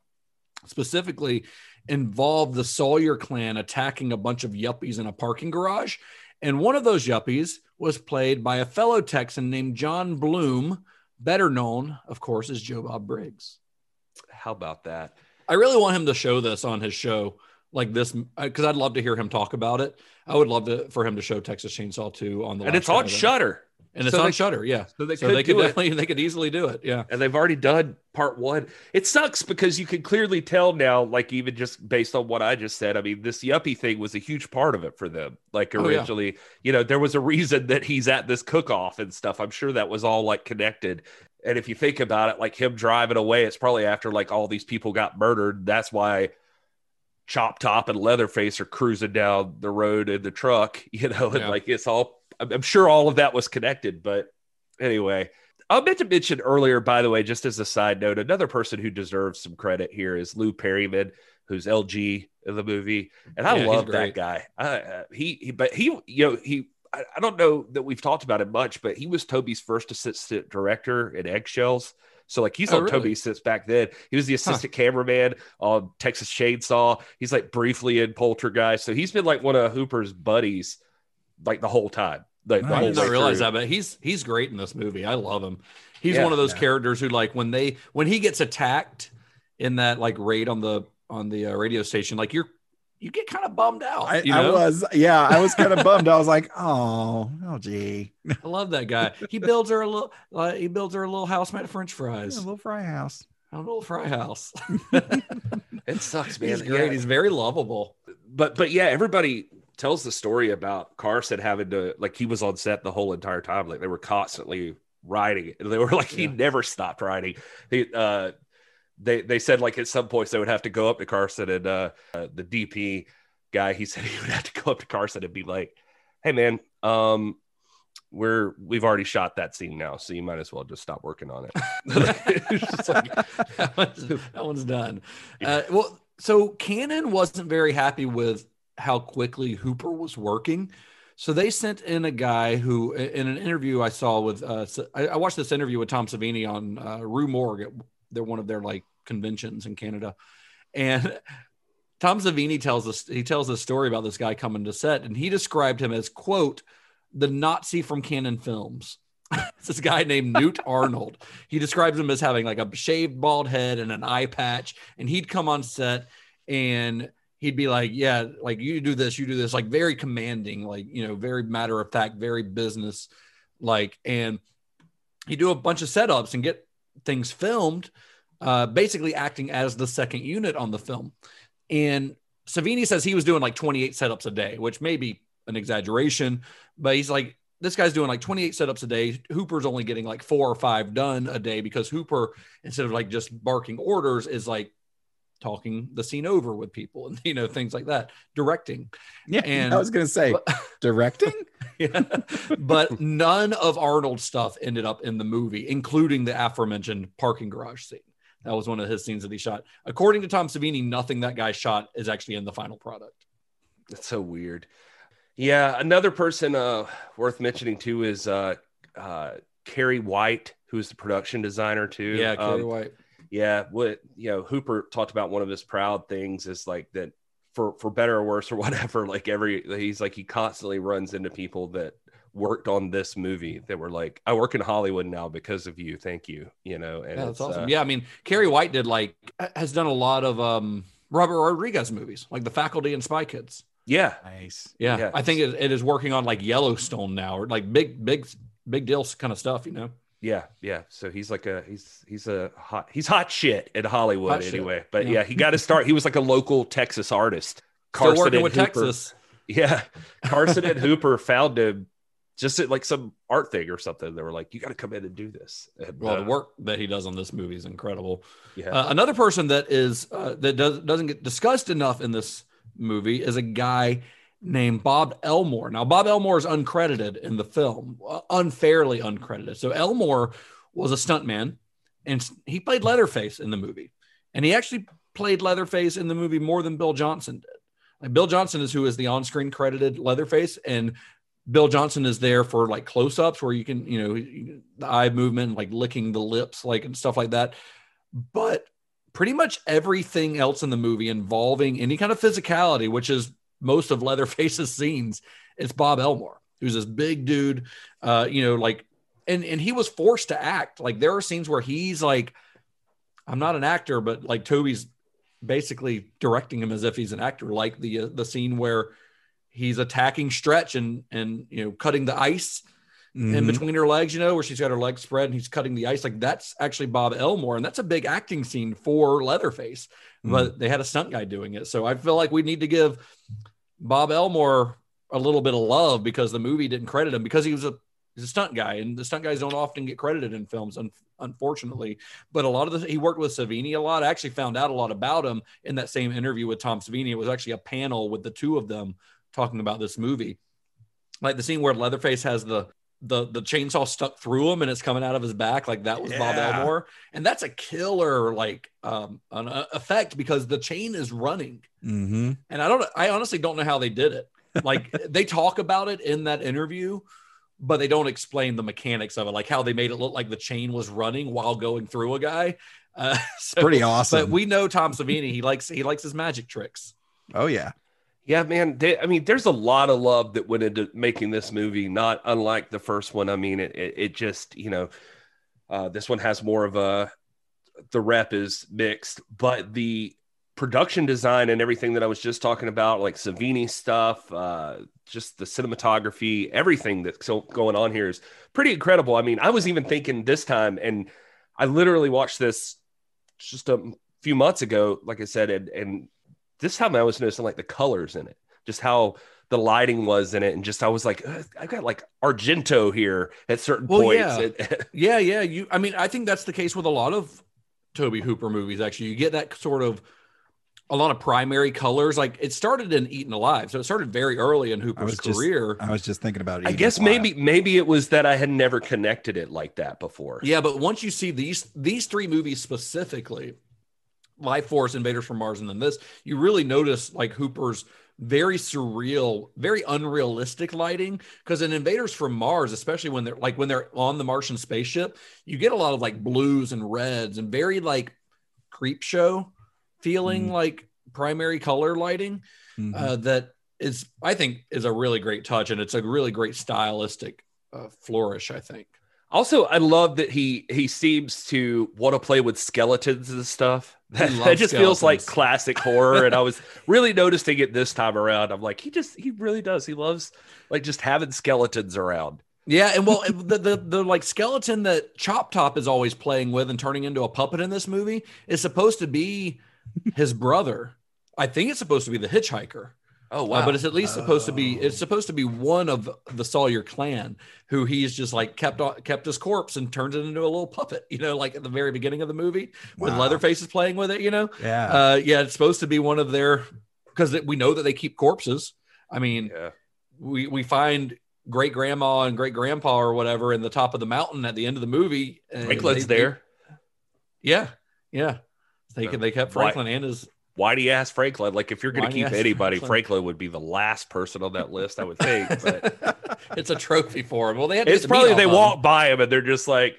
specifically involved the Sawyer clan attacking a bunch of yuppies in a parking garage. And one of those yuppies was played by a fellow Texan named John Bloom, better known, of course, as Joe Bob Briggs. How about that? I really want him to show this on his show like this because I'd love to hear him talk about it. I would love to for him to show Texas Chainsaw 2 on the And it's on. Shutter, and it's So on they- Shutter, yeah. so they So could they could do it. definitely they could easily do it, yeah. and they've already done part one. It sucks because you can clearly tell now, like even just based on what I just said. I mean, this yuppie thing was a huge part of it for them. Like Oh, yeah. originally, you know, there was a reason that he's at this cook-off and stuff. I'm sure that was all like connected. And if you think about it, like him driving away, it's probably after like all these people got murdered. That's why Chop Top and Leatherface are cruising down the road in the truck, you know, and Yeah. like it's all, I'm sure all of that was connected. But anyway, I meant to mention earlier, by the way, just as a side note, another person who deserves some credit here is Lou Perryman, who's LG in the movie, and I Yeah, love that guy. I, uh, he, he, but he, you know, he. I, I don't know that we've talked about it much, but he was Tobe's first assistant director in Eggshells. So like he's Oh, on really? Tobe's since back then. He was the assistant cameraman on Texas Chainsaw. He's like briefly in Poltergeist. So he's been like one of Hooper's buddies like the whole time. Like the Nice. I did not realize through. that, but he's he's great in this movie. I love him. He's Yeah. one of those Yeah. characters who like when they when he gets attacked in that like raid on the on the uh, radio station, like you're you get kind of bummed out. I, you I was, yeah, I was kind of bummed. I was like, oh, oh, gee, I love that guy. He builds her a little. Uh, he builds her a little house made of French fries a little fry house. A little fry house. It sucks, man. He's great. Yeah. He's very lovable. but but yeah, everybody tells the story about Carson having to like he was on set the whole entire time. Like they were constantly writing, and they were like he Yeah. never stopped writing. He uh they they said like at some points they would have to go up to Carson and uh, uh the DP guy he said he would have to go up to Carson and be like, "Hey man, um we're we've already shot that scene now, so you might as well just stop working on it." Like- that, one's, that one's done. Uh, well, so Cannon wasn't very happy with how quickly Hooper was working. So they sent in a guy who, in an interview I saw with, uh, I watched this interview with Tom Savini on uh, Rue Morgue. They're one of their like conventions in Canada, and Tom Savini tells us he tells a story about this guy coming to set, and he described him as quote the Nazi from Cannon Films. It's this guy named Newt Arnold. He describes him as having like a shaved bald head and an eye patch, and he'd come on set and he'd be like, "Yeah, like you do this, you do this," like very commanding, like you know, very matter of fact, very business like, and he'd do a bunch of setups and get things filmed, uh, basically acting as the second unit on the film. And Savini says he was doing like 28 setups a day, which may be an exaggeration, but he's like, this guy's doing like 28 setups a day. Hooper's only getting like four or five done a day because Hooper, instead of like just barking orders, is like talking the scene over with people and you know things like that, directing. Yeah, And- I was gonna say directing. Yeah. but none of Arnold's stuff ended up in the movie, including the aforementioned parking garage scene. That was one of his scenes that he shot. According to Tom Savini, nothing that guy shot is actually in the final product. That's so weird. Yeah, another person uh, worth mentioning too is uh, uh, Cary White, who's the production designer too. Yeah, Cary Um, White. Yeah. What you know, Hooper talked about one of his proud things is like that for for better or worse or whatever. Like every he's like he constantly runs into people that worked on this movie that were like, I work in Hollywood now because of you. Thank you. You know, and Yeah, that's awesome. uh, yeah, I mean, Cary White did like has done a lot of um Robert Rodriguez movies, like The Faculty and Spy Kids. yeah, Nice. Yeah, Yeah. I think it, it is working on like Yellowstone now, or like big, big, big deal kind of stuff. You know, yeah, yeah. So he's like a he's he's a hot he's hot shit in Hollywood Hot shit. anyway. But Yeah. yeah, he got to start. He was like a local Texas artist. still working with Hooper- Texas. Yeah, Carson and Hooper found him just at like some art thing or something. They were like, "You got to come in and do this." And, Well, uh, the work that he does on this movie is incredible. yeah, Uh, another person that is uh, that does, doesn't get discussed enough in this movie is a guy named Bob Elmore. Now, Bob Elmore is uncredited in the film, unfairly uncredited. So Elmore was a stuntman, and he played Leatherface in the movie, and he actually played Leatherface in the movie more than Bill Johnson did. Like Bill Johnson is who is the on-screen credited Leatherface, and Bill Johnson is there for like close-ups where you can, you know, the eye movement, like licking the lips, like and stuff like that. But pretty much everything else in the movie involving any kind of physicality, which is most of Leatherface's scenes, it's Bob Elmore, who's this big dude, uh, you know, like, and and he was forced to act. Like there are scenes where he's like, I'm not an actor, but like Tobe's basically directing him as if he's an actor, like the uh, the scene where he's attacking Stretch and and you know cutting the ice in Mhm. between her legs, you know, where she's got her legs spread and he's cutting the ice. Like that's actually Bob Elmore, and that's a big acting scene for Leatherface. But they had a stunt guy doing it, so I feel like we need to give Bob Elmore a little bit of love because the movie didn't credit him because he was a he's a stunt guy, and the stunt guys don't often get credited in films, un- unfortunately. But a lot of the he worked with Savini a lot. I actually found out a lot about him in that same interview with Tom Savini. It was actually a panel with the two of them talking about this movie like the scene where Leatherface has the the the chainsaw stuck through him and it's coming out of his back, like that was Bob Elmore, and that's a killer like um an uh, effect because the chain is running, Mhm. and I don't I honestly don't know how they did it. Like they talk about it in that interview, but they don't explain the mechanics of it, like how they made it look like the chain was running while going through a guy. Uh, so, Pretty awesome. But we know Tom Savini; he likes he likes his magic tricks. oh yeah. Yeah, man. They, I mean, there's a lot of love that went into making this movie, not unlike the first one. I mean, it, it, it just, you know, uh, this one has more of a, the rep is mixed, but the production design and everything that I was just talking about, like Savini stuff, uh, just the cinematography, everything that's going on here is pretty incredible. I mean, I was even thinking this time, and I literally watched this just a few months ago, like I said, and, and this time I was noticing like the colors in it, just how the lighting was in it, and just I was like, I've got like Argento here at certain Well, points. yeah. And- Yeah, yeah. You, I mean, I think that's the case with a lot of Tobe Hooper movies. Actually, you get that sort of a lot of primary colors. Like it started in Eaten Alive, so it started very early in Hooper's was just- career. I was just thinking about it. I guess while. maybe maybe it was that I had never connected it like that before. yeah, but once you see these these three movies specifically, Lifeforce, Invaders from Mars, and then this, you really notice like Hooper's very surreal, very unrealistic lighting. Because in Invaders from Mars, especially when they're like when they're on the Martian spaceship, you get a lot of like blues and reds and very like creep show feeling Mhm. like primary color lighting Mhm. uh, that is I think is a really great touch and it's a really great stylistic uh, flourish. I think. Also, I love that he he seems to want to play with skeletons and stuff. That, that just feels like classic horror. and I was really noticing it this time around. I'm like, he just he really does. He loves like just having skeletons around. Yeah, and well, the, the the like skeleton that Chop Top is always playing with and turning into a puppet in this movie is supposed to be his brother. I think it's supposed to be the hitchhiker. Oh Uh, but it's at least supposed to be it's supposed to be one of the Sawyer clan who he's just like kept on, kept his corpse and turned it into a little puppet, you know, like at the very beginning of the movie with Wow. Leatherface is playing with it, you know. Yeah. Uh, yeah, it's supposed to be one of their because we know that they keep corpses. I mean, yeah. we we find great grandma and great grandpa or whatever in the top of the mountain at the end of the movie. and Franklin's they- they- there. yeah, yeah. They So, they kept why- Franklin and his Why do you ask Franklin? Like, if you're going to keep anybody, Franklin? Franklin would be the last person on that list, I would think. But it's a trophy for him. Well, they had it's get probably they walk by him and they're just like,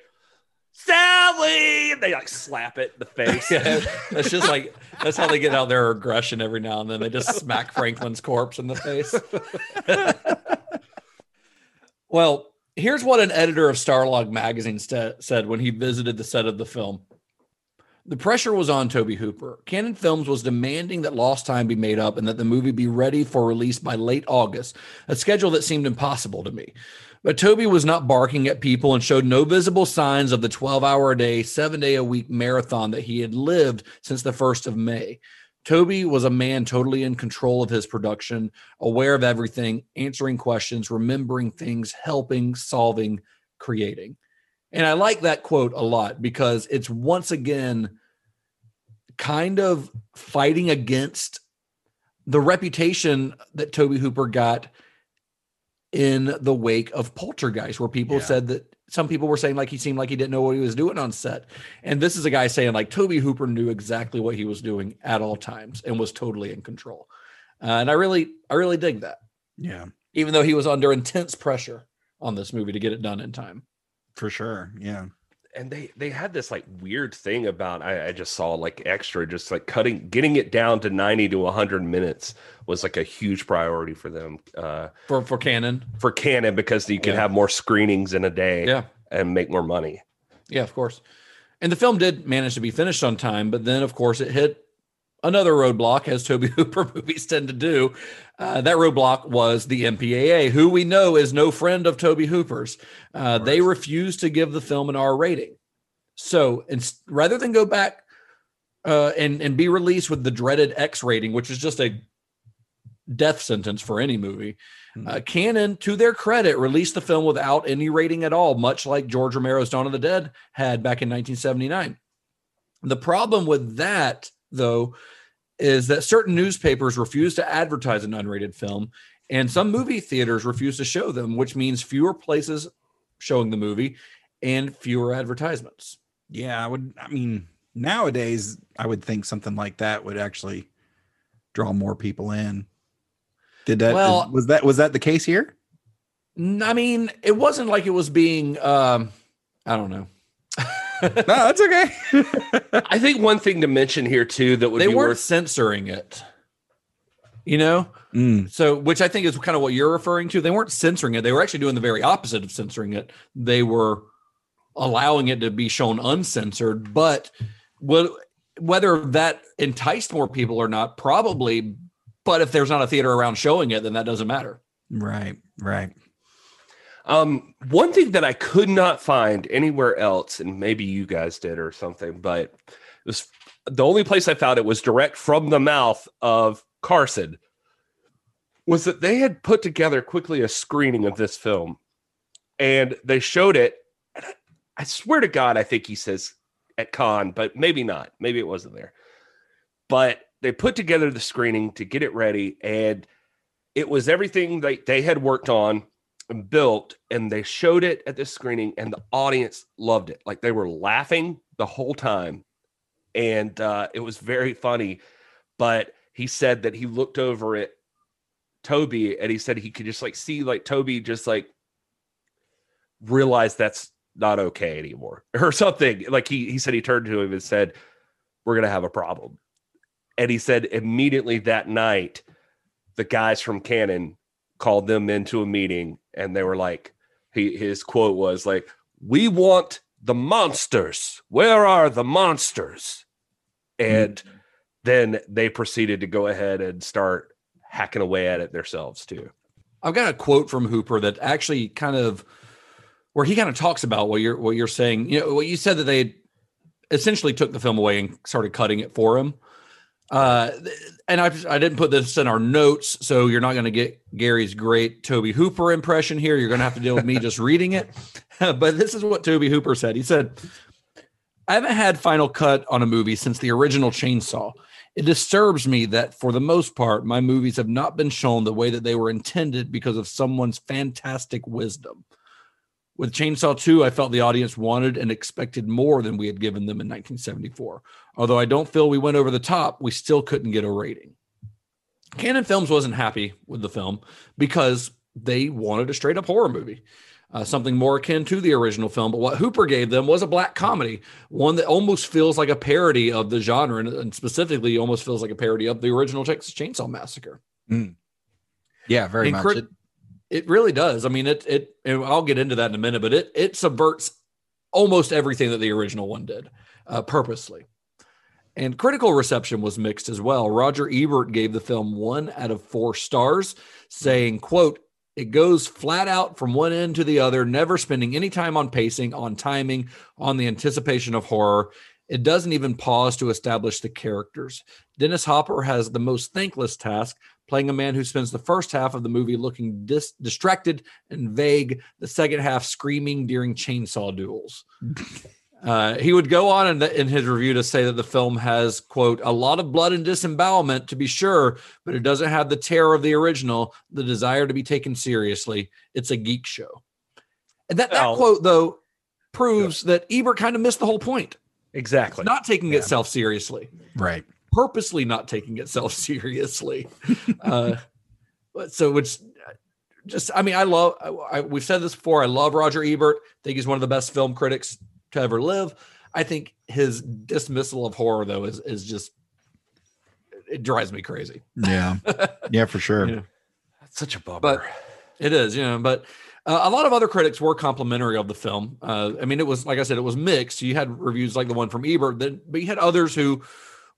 Sally, and they like slap it in the face. Yeah, that's just like that's how they get out their aggression every now and then. They just smack Franklin's corpse in the face. Well, here's what an editor of Starlog magazine sta- said when he visited the set of the film. The pressure was on Tobe Hooper. Cannon Films was demanding that lost time be made up and that the movie be ready for release by late August, a schedule that seemed impossible to me. But Tobe was not barking at people and showed no visible signs of the 12 hour a day, seven day a week marathon that he had lived since the 1st of May. Tobe was a man totally in control of his production, aware of everything, answering questions, remembering things, helping, solving, creating. And I like that quote a lot because it's once again kind of fighting against the reputation that Tobe Hooper got in the wake of Poltergeist, where people Yeah. said that some people were saying like he seemed like he didn't know what he was doing on set. And this is a guy saying like Tobe Hooper knew exactly what he was doing at all times and was totally in control. Uh, and I really, I really dig that, Yeah, even though he was under intense pressure on this movie to get it done in time. For sure. Yeah. and they they had this like weird thing about I, I just saw like extra just like cutting getting it down to 90 to 100 minutes was like a huge priority for them uh For for Cannon. for cannon because you can Yeah. have more screenings in a day Yeah. and make more money Yeah, of course. And the film did manage to be finished on time, but then, of course, it hit another roadblock, as Tobe Hooper movies tend to do. Uh, that roadblock was the MPAA, who we know is no friend of Tobe Hooper's. Uh, they refused to give the film an R rating. So, ins- rather than go back uh, and and be released with the dreaded X rating, which is just a death sentence for any movie, uh, Cannon, to their credit, released the film without any rating at all, much like George Romero's Dawn of the Dead had back in 1979. The problem with that, though, is that certain newspapers refuse to advertise an unrated film, and some movie theaters refuse to show them, which means fewer places showing the movie and fewer advertisements. Yeah, I would. I mean, nowadays, I would think something like that would actually draw more people in. Did that? Well- was that was that the case here? I mean, it wasn't like it was being, um, I don't know. No, that's okay. i think one thing to mention here too that would they be weren't worth censoring it. You know, Mm, so which I think is kind of what you're referring to. They weren't censoring it; they were actually doing the very opposite of censoring it. They were allowing it to be shown uncensored. But wh- whether that enticed more people or not, probably. But if there's not a theater around showing it, then that doesn't matter. right, right. Um, one thing that I could not find anywhere else, and maybe you guys did or something, but it was the only place I found it was direct from the mouth of Carson. Was that they had put together quickly a screening of this film, and they showed it. And I, I swear to God, I think he says at con, but maybe not. Maybe it wasn't there. But they put together the screening to get it ready, and it was everything they, they had worked on built and they showed it at this screening and the audience loved it. Like they were laughing the whole time. And uh, it was very funny but he said that he looked over at tobe and he said he could just like see like tobe just like realize that's not okay anymore or something. Like he he said he turned to him and said we're gonna have a problem. And he said immediately that night the guys from cannon called them into a meeting and they were like he his quote was like we want the monsters where are the monsters and mm-hmm. then they proceeded to go ahead and start hacking away at it themselves too I've got a quote from Hooper that actually kind of where he kind of talks about what you're what you're saying. You know, what you said that they essentially took the film away and started cutting it for him. Uh, and I I didn't put this in our notes, so you're not going to get Gary's great Tobe Hooper impression here. You're going to have to deal with me just reading it. but this is what Tobe Hooper said. He said, "I haven't had final cut on a movie since the original Chainsaw." It disturbs me that for the most part, my movies have not been shown the way that they were intended because of someone's fantastic wisdom. With Chainsaw 2, I felt the audience wanted and expected more than we had given them in 1974. Although I don't feel we went over the top, we still couldn't get a rating. Cannon Films wasn't happy with the film because they wanted a straight up horror movie, uh, something more akin to the original film. But what Hooper gave them was a black comedy, one that almost feels like a parody of the genre, and, and specifically almost feels like a parody of the original Texas Chainsaw Massacre. Yeah, very And much. crit- It- It really does. I mean, it it. I'll get into that in a minute, but it it subverts almost everything that the original one did, uh, purposely. And critical reception was mixed as well. Roger Ebert gave the film one out of four stars, saying, "quote It goes flat out from one end to the other, never spending any time on pacing, on timing, on the anticipation of horror. It doesn't even pause to establish the characters. Dennis Hopper has the most thankless task, playing a man who spends the first half of the movie looking dis- distracted and vague, the second half screaming during chainsaw duels. Uh, he would go on in, the, in his review to say that the film has, quote, a lot of blood and disembowelment to be sure, but it doesn't have the terror of the original, the desire to be taken seriously. It's a geek show. And that, that quote, though, proves that Ebert kind of missed the whole point. Exactly. Not taking itself seriously Right. Purposely not taking itself seriously. uh, so which just I mean I love I, I, we've said this before. I love Roger Ebert. I think he's one of the best film critics to ever live. I think his dismissal of horror though is is just it drives me crazy. Yeah. Yeah, for sure. Yeah. That's such a bummer. But it is, you know, but uh, a lot of other critics were complimentary of the film. Uh, I mean, it was like I said, it was mixed. You had reviews like the one from Ebert, that, but you had others who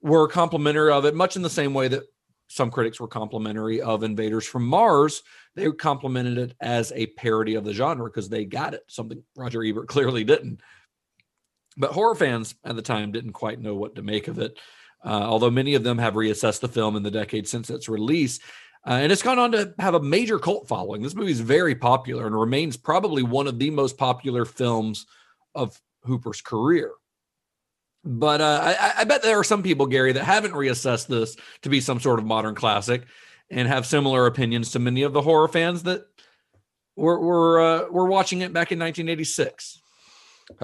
were complimentary of it, much in the same way that some critics were complimentary of Invaders from Mars. They complimented it as a parody of the genre because they got it, something Roger Ebert clearly didn't. But horror fans at the time didn't quite know what to make of it. Uh, although many of them have reassessed the film in the decade since its release. Uh, and it's gone on to have a major cult following. This movie is very popular and remains probably one of the most popular films of Hooper's career. But uh, I, I bet there are some people, Gary, that haven't reassessed this to be some sort of modern classic and have similar opinions to many of the horror fans that were were, uh, were watching it back in 1986.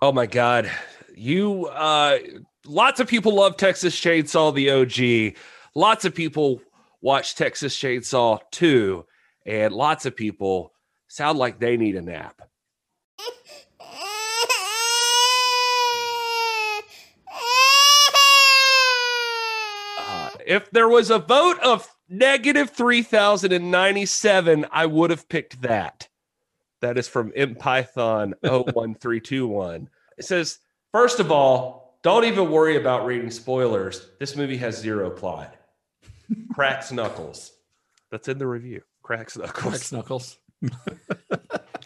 Oh my god. You uh lots of people love Texas Chainsaw the OG. Lots of people watch Texas Chainsaw 2 and lots of people sound like they need a nap. If there was a vote of negative 3097, I would have picked that. That is from MPython 01321. It says, first of all, don't even worry about reading spoilers. This movie has zero plot. Cracks knuckles. That's in the review. Cracks knuckles. Cracks Knuckles.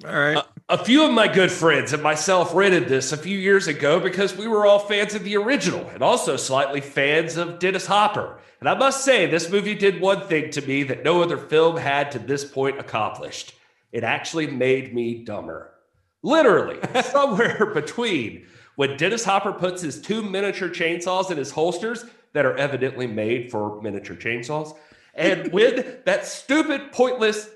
All right. A few of my good friends and myself rented this a few years ago because we were all fans of the original and also slightly fans of Dennis Hopper. And I must say, this movie did one thing to me that no other film had to this point accomplished. It actually made me dumber. Literally, somewhere between when Dennis Hopper puts his two miniature chainsaws in his holsters that are evidently made for miniature chainsaws, and when that stupid, pointless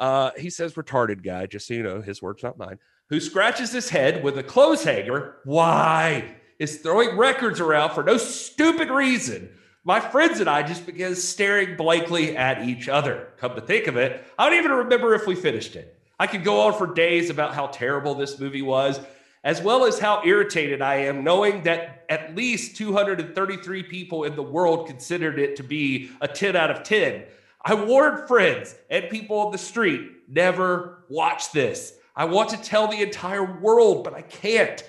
uh, he says retarded guy, just so you know, his words, not mine, who scratches his head with a clothes hanger. Why? Is throwing records around for no stupid reason. My friends and I just began staring blankly at each other. Come to think of it, I don't even remember if we finished it. I could go on for days about how terrible this movie was, as well as how irritated I am knowing that at least 233 people in the world considered it to be a 10 out of 10. I warned friends and people on the street never watch this. I want to tell the entire world, but I can't.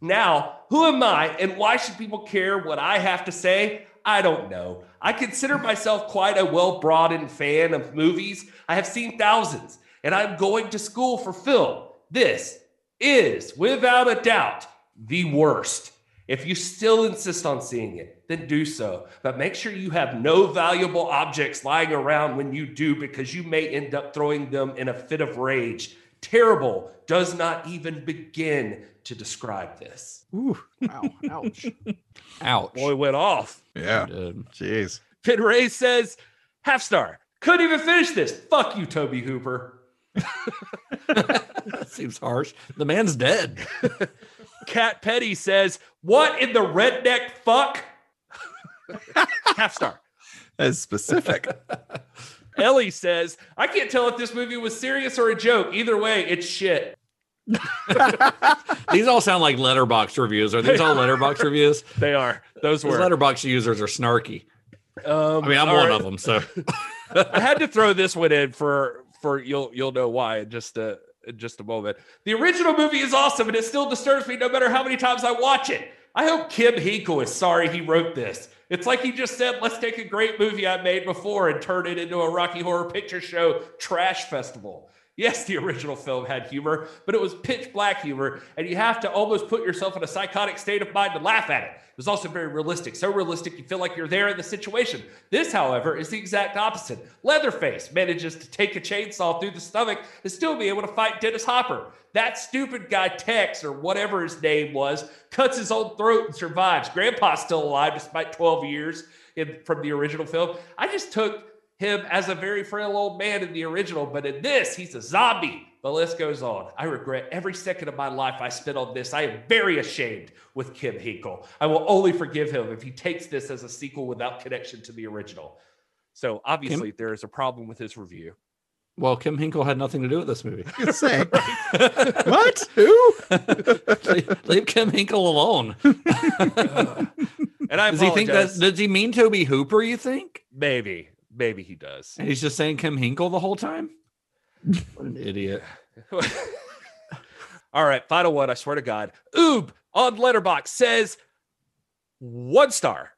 Now, who am I and why should people care what I have to say? I don't know. I consider myself quite a well broadened fan of movies. I have seen thousands, and I'm going to school for film. This is, without a doubt, the worst. If you still insist on seeing it, then do so. But make sure you have no valuable objects lying around when you do, because you may end up throwing them in a fit of rage. Terrible does not even begin to describe this. Ooh. Wow. Ouch. Ouch. Boy, went off. Yeah. Jeez. Finn Ray says, half star. Couldn't even finish this. Fuck you, Tobe Hooper. that seems harsh. The man's dead. Cat Petty says, What in the redneck fuck? half star. That's specific. Ellie says, I can't tell if this movie was serious or a joke. Either way, it's shit. These all sound like Letterboxd reviews. Are these all Letterboxd reviews? They are. Those Those were. Letterboxd users are snarky. um, I mean, I'm one right. of them. So I had to throw this one in for for you'll you'll know why just a in just a moment. The original movie is awesome, and it still disturbs me no matter how many times I watch it. I hope Kim Henkel is sorry he wrote this. It's like he just said, let's take a great movie I made before and turn it into a Rocky Horror Picture Show trash festival. Yes, the original film had humor, but it was pitch black humor, and you have to almost put yourself in a psychotic state of mind to laugh at it. It was also very realistic, so realistic you feel like you're there in the situation. This, however, is the exact opposite. Leatherface manages to take a chainsaw through the stomach and still be able to fight Dennis Hopper. That stupid guy Tex, or whatever his name was, cuts his own throat and survives. Grandpa's still alive despite 12 years in, from the original film. I just took him as a very frail old man in the original, but in this, he's a zombie. The list goes on. I regret every second of my life I spent on this. I am very ashamed with Kim Henkel. I will only forgive him if he takes this as a sequel without connection to the original. So obviously, there is a problem with his review. Well, Kim Henkel had nothing to do with this movie. Just saying. what? Who? leave, leave Kim Henkel alone. And I Does he think that? Does he mean Tobe Hooper? You think? maybe, maybe he does. And he's just saying Kim Henkel the whole time. What an idiot! All right, final one. I swear to God. Oob on Letterboxd says one star.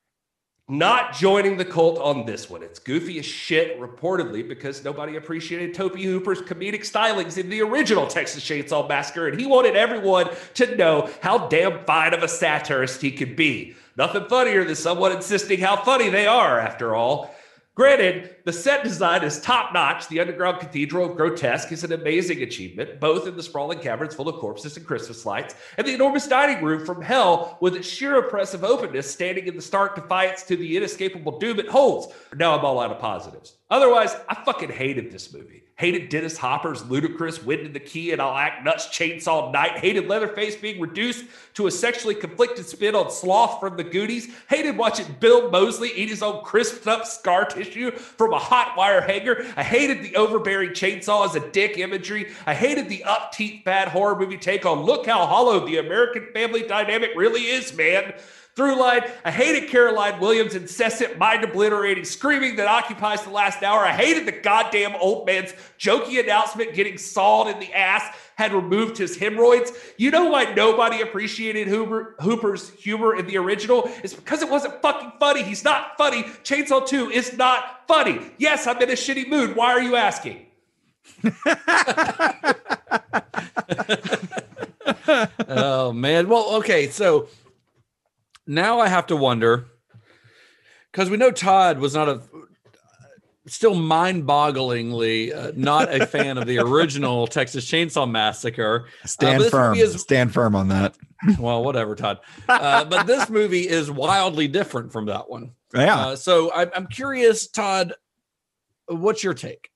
Not joining the cult on this one. It's goofy as shit, reportedly, because nobody appreciated Tobe Hooper's comedic stylings in the original Texas Chainsaw Massacre, and he wanted everyone to know how damn fine of a satirist he could be. Nothing funnier than someone insisting how funny they are, after all. Granted, the set design is top notch. The underground cathedral of grotesque is an amazing achievement, both in the sprawling caverns full of corpses and Christmas lights, and the enormous dining room from hell with its sheer oppressive openness standing in the stark defiance to the inescapable doom it holds. Now I'm all out of positives. Otherwise, I fucking hated this movie. Hated Dennis Hopper's ludicrous wind in the key and I'll act nuts chainsaw night. Hated Leatherface being reduced to a sexually conflicted spin on sloth from the Goonies. Hated watching Bill Moseley eat his own crisped up scar tissue from a hot wire hanger. I hated the overbearing chainsaw as a dick imagery. I hated the upteeth bad horror movie take on look how hollow the American family dynamic really is, man. Through line, I hated Caroline Williams' incessant, mind obliterating screaming that occupies the last hour. I hated the goddamn old man's jokey announcement getting sawed in the ass had removed his hemorrhoids. You know why nobody appreciated Hooper, Hooper's humor in the original? It's because it wasn't fucking funny. He's not funny. Chainsaw 2 is not funny. Yes, I'm in a shitty mood. Why are you asking? oh man. Well, okay. So now I have to wonder because we know Todd was not a still mind-bogglingly uh, not a fan of the original Texas Chainsaw Massacre. Stand but this firm. is- Stand firm on that. Well, whatever, Todd. Uh, but this movie is wildly different from that one. Yeah. Uh, so I, I'm curious, Todd. What's your take?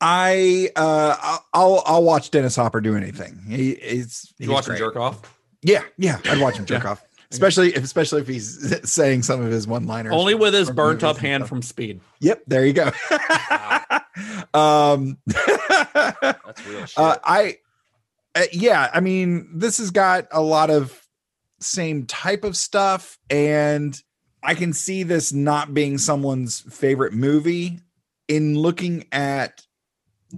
I uh I'll- I'll watch Dennis Hopper do anything. He it's You watch him jerk off? Yeah, yeah, I'd watch him jerk Yeah. off. Especially if especially if he's saying some of his one-liners. Only with his burnt up hand stuff. from Speed. Yep, there you go. um That's real shit. uh, I uh, yeah, I mean, this has got a lot of same type of stuff and I can see this not being someone's favorite movie in looking at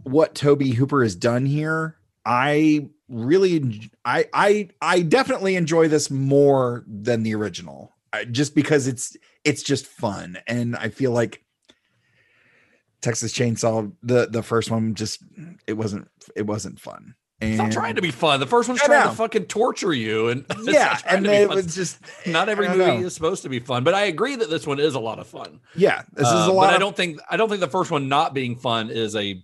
what Tobe Hooper has done here. I really I I I definitely enjoy this more than the original. I- Just because it's it's just fun and I feel like Texas Chainsaw the the first one just it wasn't it wasn't fun. And It's not trying to be fun. The first one's I trying know. to fucking torture you, and yeah, and it was just not every movie know. is supposed to be fun. But I agree that this one is a lot of fun. yeah, this is Uh, a lot. But I don't think I don't think the first one not being fun is a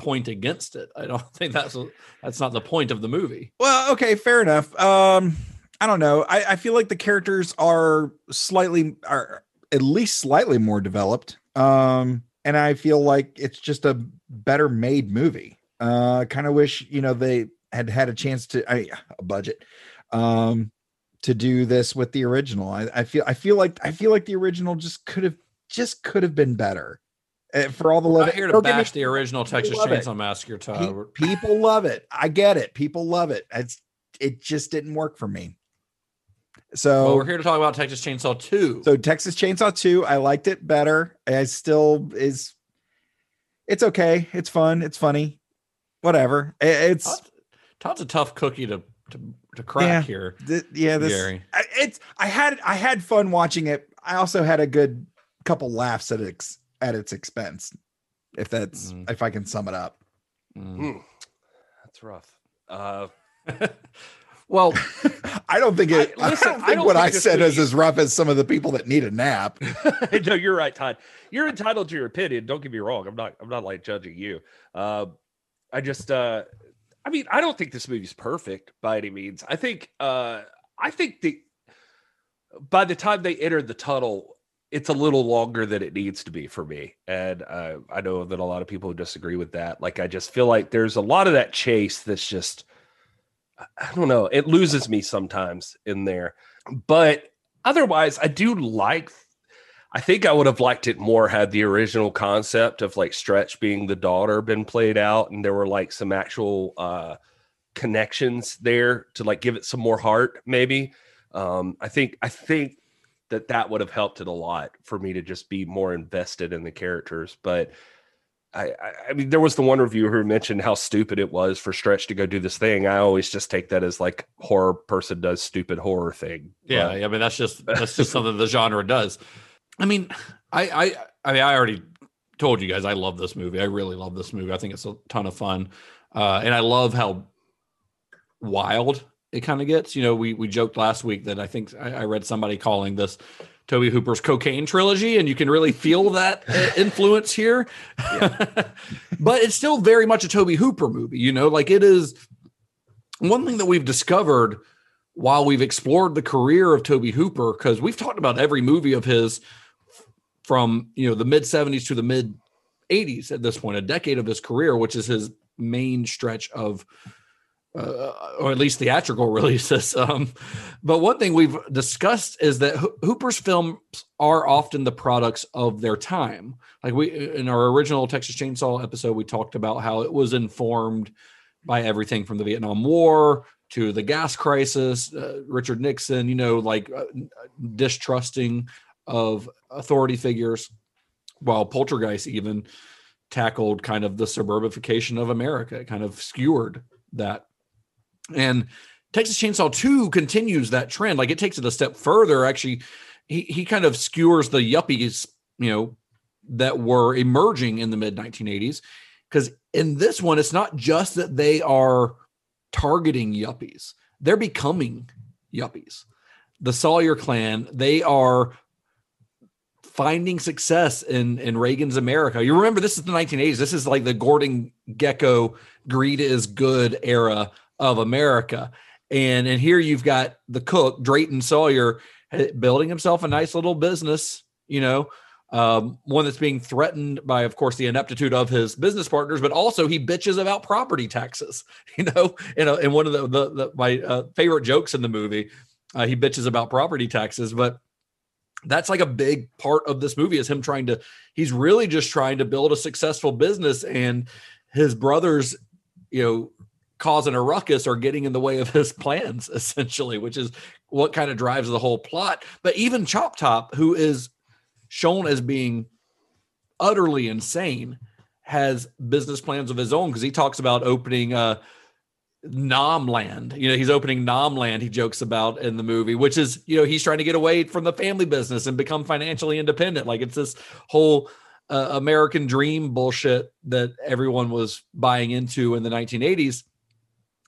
point against it. I don't think that's that's not the point of the movie. Well, okay, fair enough. Um, I don't know. I, I feel like the characters are slightly are at least slightly more developed. Um, and I feel like it's just a better made movie. Uh, kind of wish you know they had had a chance to I, a budget, um, to do this with the original. I, I feel I feel like I feel like the original just could have just could have been better. Uh, for all the I'm love, here to don't me bash the original Texas. Chainsaw Massacre. Pe- Todd. People love it. I get it. People love it. It's it just didn't work for me. So well, we're here to talk about Texas Chainsaw Two. so Texas Chainsaw 2, I liked it better. I still is it's okay. It's fun. It's funny. Whatever. It's Todd's, Todd's a tough cookie to to, to crack Yeah. here. th- yeah. This Gary. I- it's. I had I had fun watching it. I also had a good couple laughs at its at its expense. If that's Mm. if I can sum it up. Mm. That's rough. Uh, Well, I don't think it. I- I, don't I think don't what think I said is as rough as some of the people that need a nap. no, you're right, Todd. You're entitled to your opinion. Don't get me wrong. I'm not. I'm not like judging you. Uh, I just. Uh, I mean, I don't think this movie's perfect by any means. I think. Uh, I think the. By the time they enter the tunnel, it's a little longer than it needs to be for me, and uh, I know that a lot of people disagree with that. Like, I just feel like there's a lot of that chase that's just. I- don't know. It loses me sometimes in there, but otherwise, I do like I think I would have liked it more had the original concept of like Stretch being the daughter been played out and there were like some actual uh connections there to like give it some more heart maybe. Um I think I think that that would have helped it a lot for me to just be more invested in the characters but I, I, I mean, there was the one reviewer who mentioned how stupid it was for Stretch to go do this thing. I always just take that as like horror person does stupid horror thing. yeah, But- I mean that's just that's just something the genre does. I mean, I I I mean I already told you guys I love this movie. I really love this movie. I think it's a ton of fun, uh, and I love how wild it kind of gets. You know, we we joked last week that I think I, I read somebody calling this Tobe Hooper's cocaine trilogy, and you can really feel that uh, influence here. but it's still very much a Tobe Hooper movie. You know, like it is one thing that we've discovered while we've explored the career of Tobe Hooper, because we've talked about every movie of his from you know the mid 70s to the mid 80s at this point, a decade of his career, which is his main stretch of uh, or at least theatrical releases. Um, but one thing we've discussed is that Ho- Hooper's films are often the products of their time. Like we in our original Texas Chainsaw episode, we talked about how it was informed by everything from the Vietnam War to the gas crisis, uh, Richard Nixon, you know, like uh, distrusting of authority figures, while Poltergeist even tackled kind of the suburbification of America, kind of skewered that. And Texas Chainsaw 2 continues that trend. Like it takes it a step further. Actually, he, he kind of skewers the yuppies, you know, that were emerging in the mid 1980s. Because in this one, it's not just that they are targeting yuppies, they're becoming yuppies. The Sawyer clan, they are finding success in in Reagan's America. You remember this is the 1980s. This is like the Gordon Gekko greed is good era of America. And and here you've got the cook Drayton Sawyer eh, building himself a nice little business, you know, um, one that's being threatened by, of course, the ineptitude of his business partners, but also he bitches about property taxes. You know, in, in one of the, the, the my uh, favorite jokes in the movie, uh, he bitches about property taxes, but that's like a big part of this movie is him trying to he's really just trying to build a successful business and his brothers you know causing a ruckus or getting in the way of his plans essentially which is what kind of drives the whole plot but even chop top who is shown as being utterly insane has business plans of his own because he talks about opening uh Nam Land. You know, he's opening Nam Land, he jokes about in the movie, which is, you know, he's trying to get away from the family business and become financially independent. Like it's this whole uh, American dream bullshit that everyone was buying into in the 1980s.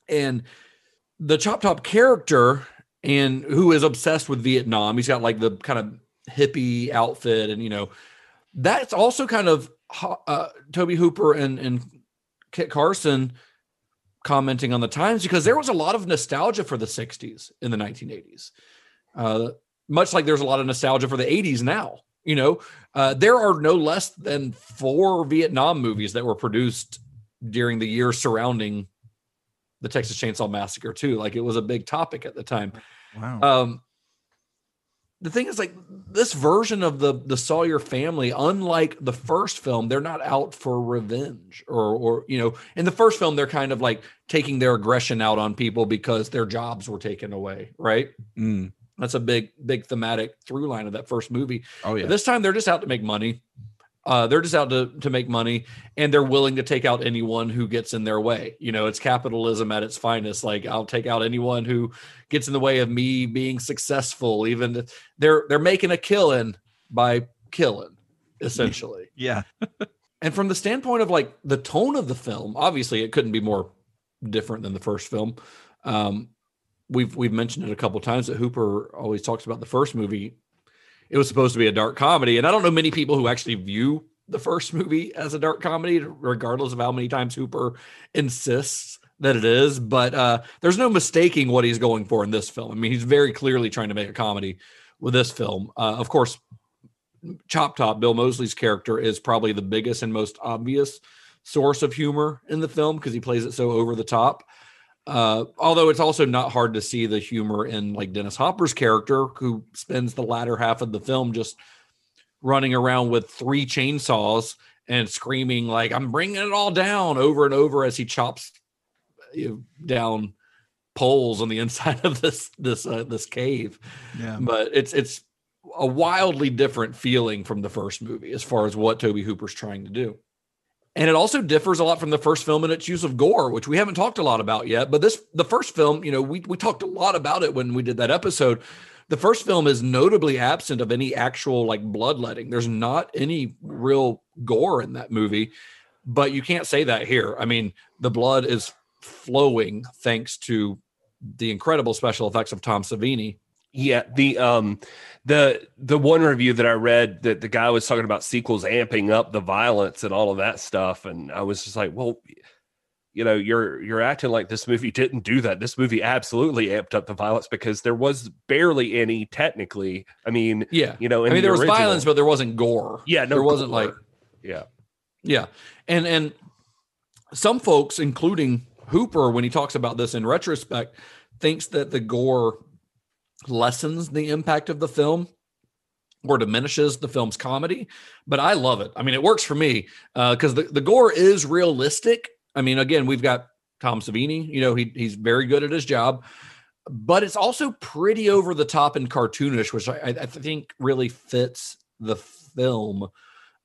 And the Chop Top character, and who is obsessed with Vietnam, he's got like the kind of hippie outfit, and you know, that's also kind of uh, Tobe Hooper and and Kit Carson commenting on the times because there was a lot of nostalgia for the 60s in the 1980s uh, much like there's a lot of nostalgia for the 80s now you know? Uh, there are no less than four vietnam movies that were produced during the year surrounding the texas chainsaw massacre too like it was a big topic at the time Wow. um the thing is like this version of the the Sawyer family unlike the first film they're not out for revenge or or you know in the first film they're kind of like taking their aggression out on people because their jobs were taken away right Mm. that's a big big thematic through line of that first movie Oh yeah. this time they're just out to make money Uh, they're just out to, to make money and they're willing to take out anyone who gets in their way. You know, it's capitalism at its finest. Like I'll take out anyone who gets in the way of me being successful. Even they're they're making a killing by killing, essentially. Yeah. And from the standpoint of like the tone of the film, obviously it couldn't be more different than the first film. Um, we've we've mentioned it a couple times that Hooper always talks about the first movie. It was supposed to be a dark comedy, and I don't know many people who actually view the first movie as a dark comedy, regardless of how many times Hooper insists that it is. But uh, there's no mistaking what he's going for in this film. I mean, he's very clearly trying to make a comedy with this film. Uh, of course, Chop Top, Bill Moseley's character, is probably the biggest and most obvious source of humor in the film because he plays it so over the top. Uh, although it's also not hard to see the humor in like Dennis Hopper's character, who spends the latter half of the film just running around with three chainsaws and screaming like "I'm bringing it all down" over and over as he chops down poles on the inside of this this uh, this cave. Yeah. But it's it's a wildly different feeling from the first movie as far as what Tobe Hooper's trying to do. And it also differs a lot from the first film in its use of gore, which we haven't talked a lot about yet. But this, the first film, you know, we, we talked a lot about it when we did that episode. The first film is notably absent of any actual like bloodletting. There's not any real gore in that movie, but you can't say that here. I mean, the blood is flowing thanks to the incredible special effects of Tom Savini. Yeah, the um the the one review that I read that the guy was talking about sequels amping up the violence and all of that stuff and I was just like, well, you know, you're you're acting like this movie didn't do that. This movie absolutely amped up the violence because there was barely any technically. I mean, Yeah. you know, I mean, the there was violence, but there wasn't gore. yeah, no, there wasn't gore. like yeah, Yeah. And and some folks, including Hooper, when he talks about this in retrospect, thinks that the gore lessens the impact of the film or diminishes the film's comedy. But I love it. I mean, it works for me uh, because the, the gore is realistic. I mean, again, we've got Tom Savini, you know, he, he's very good at his job, but it's also pretty over the top and cartoonish, which I, I think really fits the film.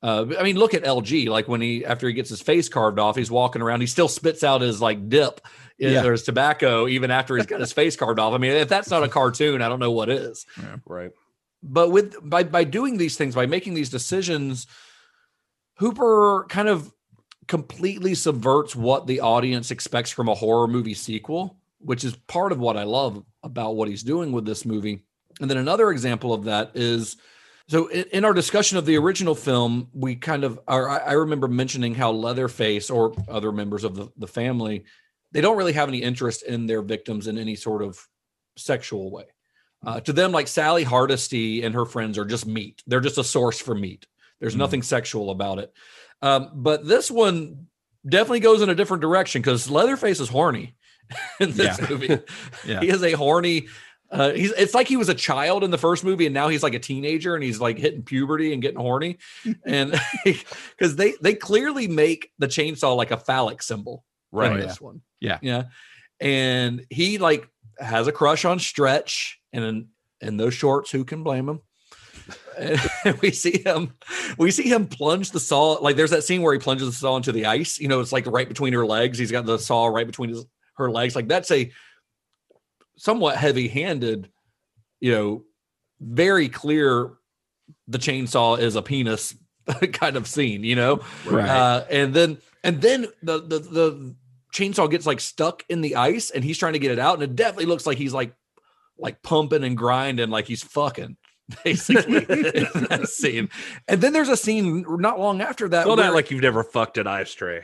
Uh, I mean, look at LG. Like when he after he gets his face carved off, he's walking around. He still spits out his like dip in Yeah. or his tobacco even after he's got his face carved off. I mean, if that's not a cartoon, I don't know what is. right. But with by by doing these things, by making these decisions, Hooper kind of completely subverts what the audience expects from a horror movie sequel, which is part of what I love about what he's doing with this movie. And then another example of that is so in, our discussion of the original film, we kind of or I, remember mentioning how Leatherface or other members of the, the family, they don't really have any interest in their victims in any sort of sexual way. Uh, to them, like Sally Hardesty and her friends are just meat. They're just a source for meat. There's nothing sexual about it. Um, but this one definitely goes in a different direction because Leatherface is horny in this Yeah. movie. Yeah. He is a horny. Uh, he's it's like he was a child in the first movie and now he's like a teenager and he's like hitting puberty and getting horny. And because they they clearly make the chainsaw like a phallic symbol Right. in this one. Yeah. yeah. And he like has a crush on stretch and in, in those shorts who can blame him? And we see him we see him plunge the saw like there's that scene where he plunges the saw into the ice you know it's like right between her legs. He's got the saw right between his, her legs. Like that's a somewhat heavy handed you know very clear the chainsaw is a penis kind of scene you know Right. uh, and then and then the, the the chainsaw gets like stuck in the ice and he's trying to get it out and it definitely looks like he's like like pumping and grinding like he's fucking basically in that scene and then there's a scene not long after that Don't where- act like you've never fucked an ice tray.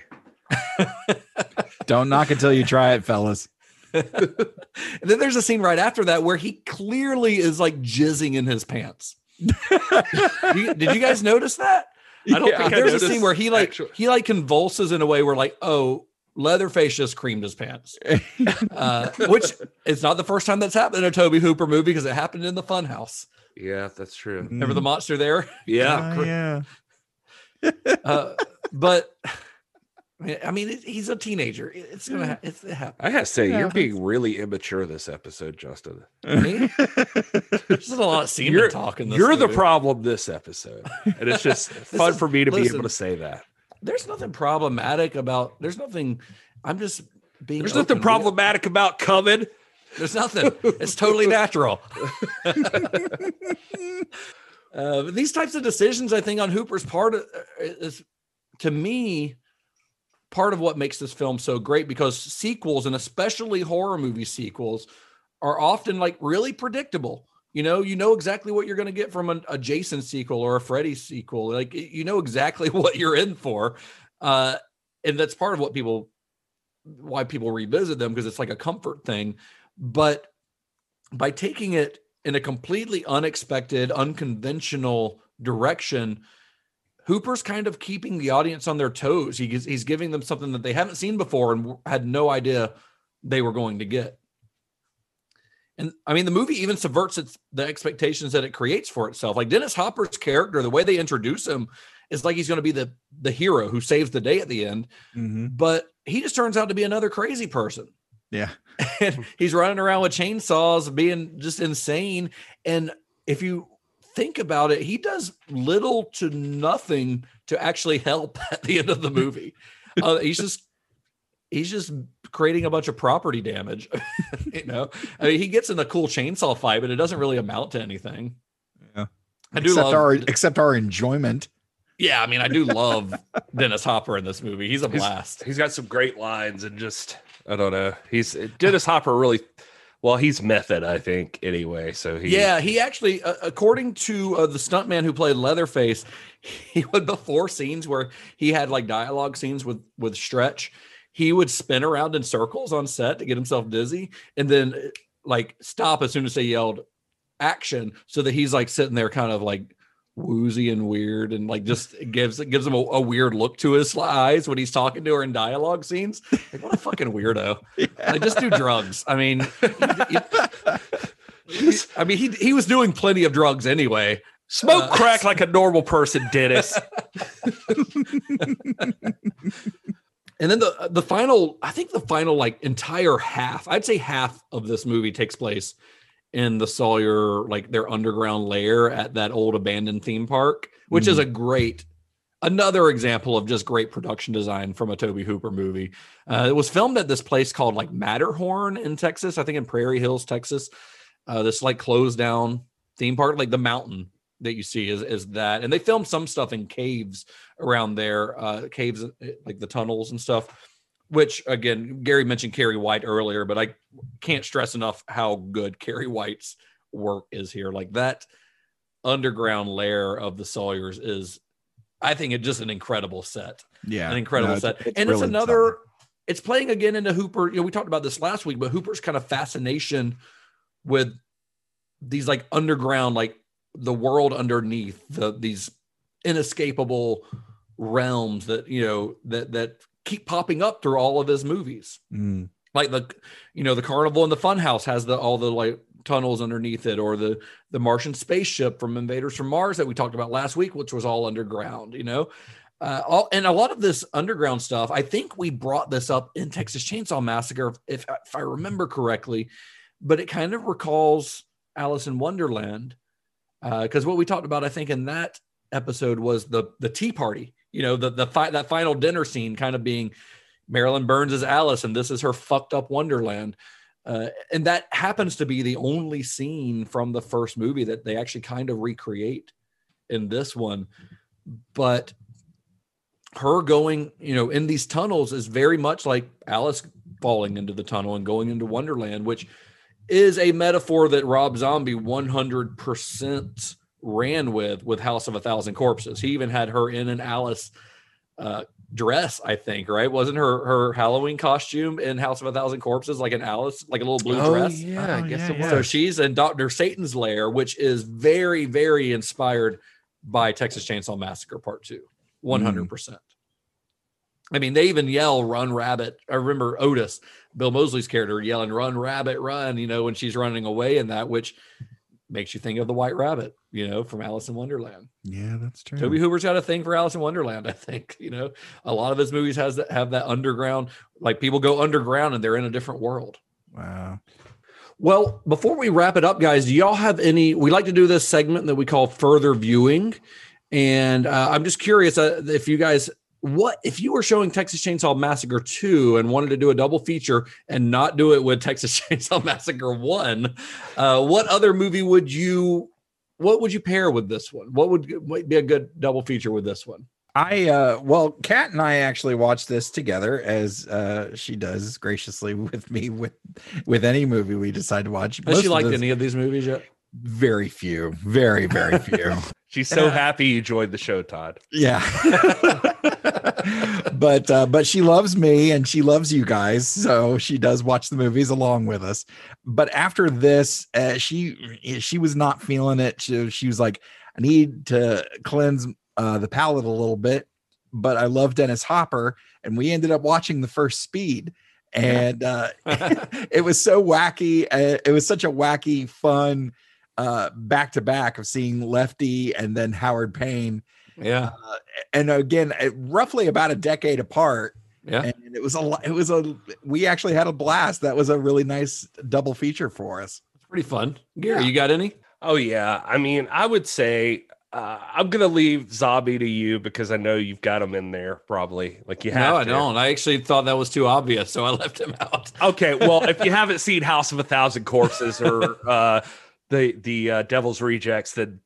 Don't knock until you try it, fellas. and then there's a scene right after that where he clearly is like jizzing in his pants You- did you guys notice that I don't Yeah. think I there's a scene where he like actual- he like convulses in a way where like oh leatherface just creamed his pants uh, which it's not the first time that's happened in a tobe hooper movie because it happened in the funhouse Yeah, that's true. remember the monster there Yeah, Oh, yeah. uh, but I mean, it, he's a teenager. It's gonna. Ha- it's, it happens. I gotta say, Yeah. you're being really immature this episode, Justin. Me? There's a lot of semen You're, talk in this. you're the problem this episode, and it's just fun is- for me to be able to say that. There's nothing problematic about. There's nothing. I'm just being. There's nothing with- problematic about coming. There's nothing. It's totally natural. uh, these types of decisions, I think, on Hooper's part is, to me, part of what makes this film so great because sequels and especially horror movie sequels are often like really predictable. You know, you know exactly what you're going to get from a, a Jason sequel or a Freddy sequel. Like you know exactly what you're in for, uh, and that's part of what people, why people revisit them because it's like a comfort thing. But by taking it in a completely unexpected, unconventional direction, Hooper's kind of keeping the audience on their toes. He, he's giving them something that they haven't seen before and had no idea they were going to get. And I mean, the movie even subverts its the expectations that it creates for itself. Like Dennis Hopper's character, the way they introduce him is like he's going to be the the hero who saves the day at the end, Mhm. but he just turns out to be another crazy person Yeah. and he's running around with chainsaws being just insane and if you think about it he does little to nothing to actually help at the end of the movie uh, he's just he's just creating a bunch of property damage you know i mean he gets in a cool chainsaw fight but it doesn't really amount to anything Yeah. i do Except love our except our enjoyment. yeah i mean i do love dennis hopper in this movie he's a He's- blast He's got some great lines and just I don't know. He's Dennis Hopper really well. He's method, I think. Anyway, so he Yeah, he actually, uh, according to uh, the stuntman who played Leatherface, he would before scenes where he had like dialogue scenes with with Stretch, he would spin around in circles on set to get himself dizzy, and then uh, like stop as soon as they yelled action, so that he's like sitting there kind of like woozy and weird and like just gives it gives him a, a weird look to his eyes when he's talking to her in dialogue scenes like what a fucking weirdo like just do drugs i mean he- he- I mean, he he was doing plenty of drugs anyway. smoke Uh, crack like a normal person, Dennis. And then the the final, I think the final like entire half, I'd say half of this movie takes place in the Sawyer like their underground lair at that old abandoned theme park, which is a great another example of just great production design from a Tobe Hooper movie. Uh, it was filmed at this place called like Matterhorn in Texas, I think in Prairie Hills, Texas. Uh, this like closed down theme park, like the mountain that you see is is that, and they filmed some stuff in caves around there, uh, caves uh, like the tunnels and stuff. Which again, Gary mentioned Cary White earlier, but I can't stress enough how good Cary White's work is here. Like that underground layer of the Sawyers is, I think, it just an incredible set Yeah. an incredible No, set. it's and really it's another, it's playing again into Hooper. You know, we talked about this last week, but Hooper's kind of fascination with these like underground, like the world underneath the these inescapable realms that you know that that keep popping up through all of his movies. Mm. like the you know the carnival and the funhouse has the all the like tunnels underneath it or the the martian spaceship from invaders from mars that we talked about last week which was all underground you know? Uh, all, and a lot of this underground stuff i think we brought this up in texas chainsaw massacre if, if i remember correctly but it kind of recalls alice in wonderland because what we talked about i think in that episode was the the tea party you know the the fi- that final dinner scene kind of being Marilyn Burns is Alice, and this is her fucked up Wonderland. Uh, and that happens to be the only scene from the first movie that they actually kind of recreate in this one. But her going, you know, in these tunnels is very much like Alice falling into the tunnel and going into Wonderland, which is a metaphor that Rob Zombie 100% ran with with House of a Thousand Corpses. He even had her in an Alice uh, dress, I think, right? Wasn't her her Halloween costume in House of a Thousand Corpses like an Alice, like a little blue dress? yeah, I Oh, guess yeah, it was. So she's in Dr. Satan's lair, which is very, very inspired by Texas Chainsaw Massacre Part Two, 100%. I mean, they even yell, run rabbit. I remember Otis, Bill Moseley's character, yelling, run rabbit, run, you know, when she's running away in that, which makes you think of the White Rabbit, you know, from Alice in Wonderland. Yeah, that's true. Tobe Hooper's got a thing for Alice in Wonderland. I think you know a lot of his movies has that have that underground, like people go underground and they're in a different world. Wow. Well, before we wrap it up, guys, do y'all have any? We like to do this segment that we call further viewing, and uh, I'm just curious uh, if you guys, what if you were showing Texas Chainsaw Massacre two and wanted to do a double feature and not do it with Texas Chainsaw Massacre one? Uh, what other movie would you? What would you pair with this one? What would might be a good double feature with this one? I uh well, Kat and I actually watched this together as uh she does graciously with me with with any movie we decide to watch. Has Most she of liked this- any of these movies yet? Very few, very very few. She's so Yeah. happy you joined the show, Todd. yeah. but uh but she loves me and she loves you guys, so she does watch the movies along with us. But after this, uh, she she was not feeling it. She, she was like I need to cleanse uh the palate a little bit, but I love Dennis Hopper and we ended up watching the first Speed and uh it was so wacky uh, it was such a wacky fun uh back to back of seeing lefty and then howard payne Yeah, and again uh, roughly about a decade apart yeah. and it was a lo- it was a we actually had a blast that was a really nice double feature for us It's pretty fun. Gary, Yeah. you got any? Oh yeah, I mean, I would say uh, I'm gonna leave Zombie to you because I know you've got him in there probably. Like you have. No, I to. don't. I actually thought that was too obvious, so I left him out. Okay, well, if you haven't seen House of a Thousand Corpses or uh, the the uh, Devil's Rejects, then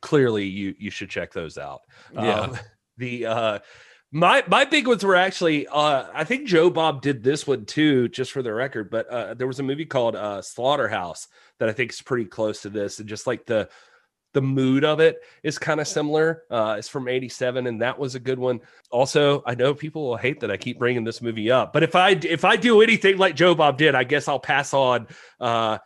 clearly you you should check those out. Yeah. Um, the uh, my my big ones were actually uh, I think Joe Bob did this one too, just for the record. But uh, there was a movie called uh, Slaughterhouse that I think is pretty close to this, and just like the the mood of it is kind of similar. Uh, it's from '87, and that was a good one. Also, I know people will hate that I keep bringing this movie up, but if I if I do anything like Joe Bob did, I guess I'll pass on uh,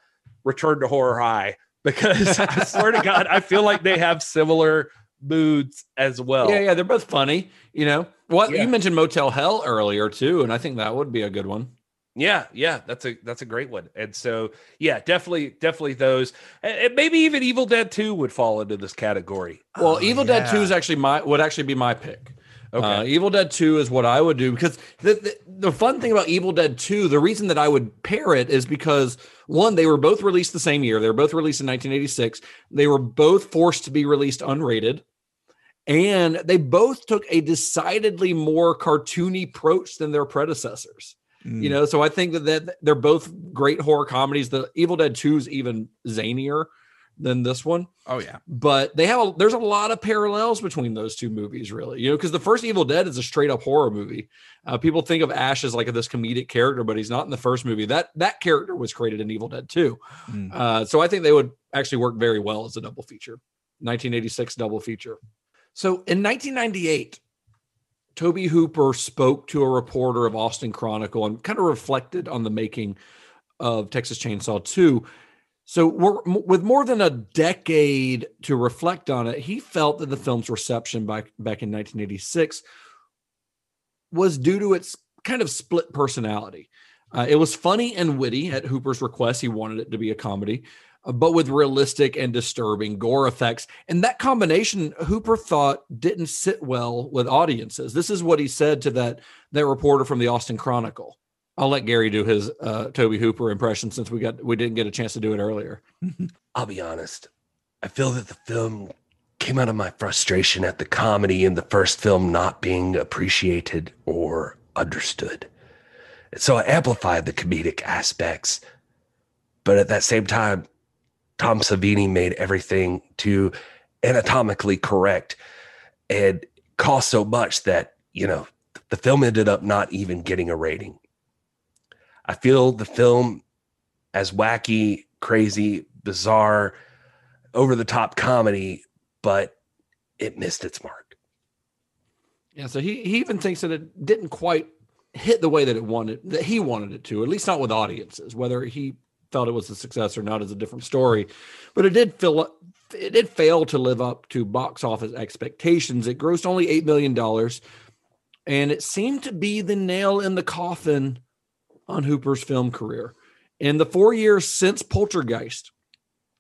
Return to Horror High because I swear to God, I feel like they have similar moods as well. Yeah, yeah, they're both funny. You know, what Yeah. you mentioned Motel Hell earlier too, and I think that would be a good one. Yeah, yeah, that's a that's a great one. And so, yeah, definitely, definitely those, and, and maybe even Evil Dead Two would fall into this category. Well, Oh, Evil Dead Two is actually my would actually be my pick. Okay. Uh, Evil Dead 2 is what I would do because the, the the fun thing about Evil Dead 2, the reason that I would pair it is because one, they were both released the same year. They were both released in 1986. They were both forced to be released unrated. And they both took a decidedly more cartoony approach than their predecessors. Mm. You know, so I think that, that they're both great horror comedies. The Evil Dead 2 is even zanier than this one. Oh yeah. But they have a, there's a lot of parallels between those two movies really. You know because the first evil dead is a straight up horror movie. Uh, people think of ash as like this comedic character but he's not in the first movie. That that character was created in evil dead too. Mm. uh, so i think they would actually work very well as a double feature. 1986 double feature. So in 1998 tobe hooper spoke to a reporter of austin chronicle and kind of reflected on the making of texas chainsaw 2 so, with more than a decade to reflect on it, he felt that the film's reception back back in 1986 was due to its kind of split personality. Uh, it was funny and witty at Hooper's request. He wanted it to be a comedy, uh, but with realistic and disturbing gore effects. And that combination, Hooper thought, didn't sit well with audiences. This is what he said to that that reporter from the Austin Chronicle. I'll let Gary do his uh, Tobe Hooper impression since we got we didn't get a chance to do it earlier. I'll be honest. I feel that the film came out of my frustration at the comedy in the first film not being appreciated or understood. So I amplified the comedic aspects. But at that same time, Tom Savini made everything too anatomically correct and cost so much that, you know, the film ended up not even getting a rating. I feel the film as wacky, crazy, bizarre, over the top comedy, but it missed its mark. Yeah, so he he even thinks that it didn't quite hit the way that it wanted that he wanted it to, at least not with audiences. Whether he felt it was a success or not is a different story, but it did fill it did fail to live up to box office expectations. It grossed only eight million dollars, and it seemed to be the nail in the coffin on Hooper's film career. In the four years since Poltergeist,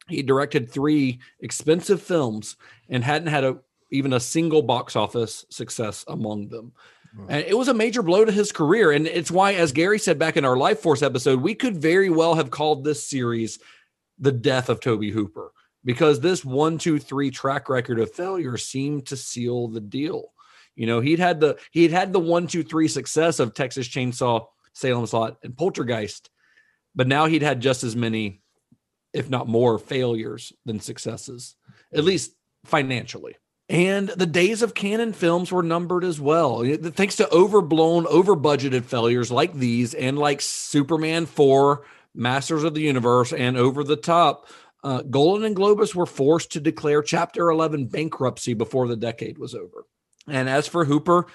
He directed three expensive films and hadn't had a even a single box office success among them. And it was a major blow to his career. And it's why, as Gary said back in our Lifeforce episode, we could very well have called this series the death of Tobe Hooper because this one, two, three track record of failure seemed to seal the deal. You know, he'd had the he'd had the one, two, three success of Texas Chainsaw, Salem's Lot, and Poltergeist, but now he'd had just as many, if not more, failures than successes, at least financially. And the days of cannon films were numbered as well. Thanks to overblown, over budgeted failures like these and like Superman 4, Masters of the Universe, and Over the Top, uh, Golan and Globus were forced to declare Chapter 11 bankruptcy before the decade was over. And as for Hooper,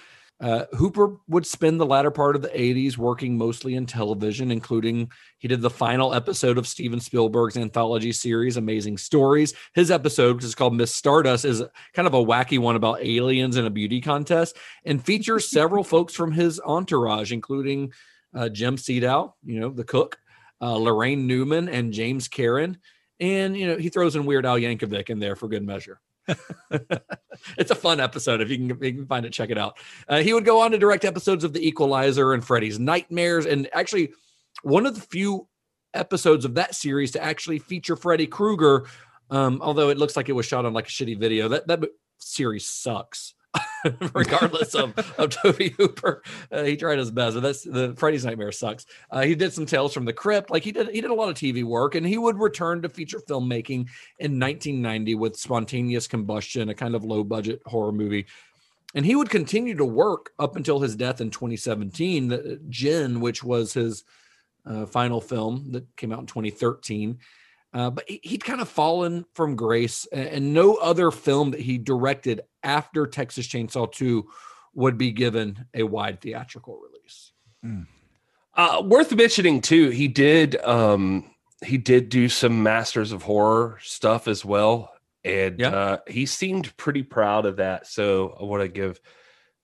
uh, Hooper would spend the latter part of the 80s working mostly in television, including he did the final episode of Steven Spielberg's anthology series, Amazing Stories. His episode, which is called Miss Stardust, is kind of a wacky one about aliens and a beauty contest and features several folks from his entourage, including uh, Jim Siedow, you know, the cook, uh, Laraine Newman, and James Karen. And, you know, he throws in Weird Al Yankovic in there for good measure. it's a fun episode. If you can, you can find it, check it out. Uh, he would go on to direct episodes of The Equalizer and Freddy's Nightmares, and actually one of the few episodes of that series to actually feature Freddy Krueger. Um, although it looks like it was shot on like a shitty video, that that series sucks. regardless of, of Tobe Hooper. Uh, he tried his best. But that's the Freddy's Nightmare sucks. Uh, he did some Tales from the Crypt. Like he did, he did a lot of TV work, and he would return to feature filmmaking in 1990 with Spontaneous Combustion, a kind of low budget horror movie. And he would continue to work up until his death in 2017. The Djinn, which was his uh, final film that came out in 2013. Uh, but he, would kind of fallen from grace, and, and, no other film that he directed after Texas Chainsaw 2 would be given a wide theatrical release. Mm. Uh, worth mentioning too, he did um, he did do some Masters of Horror stuff as well, and yeah. uh, he seemed pretty proud of that. So I want to give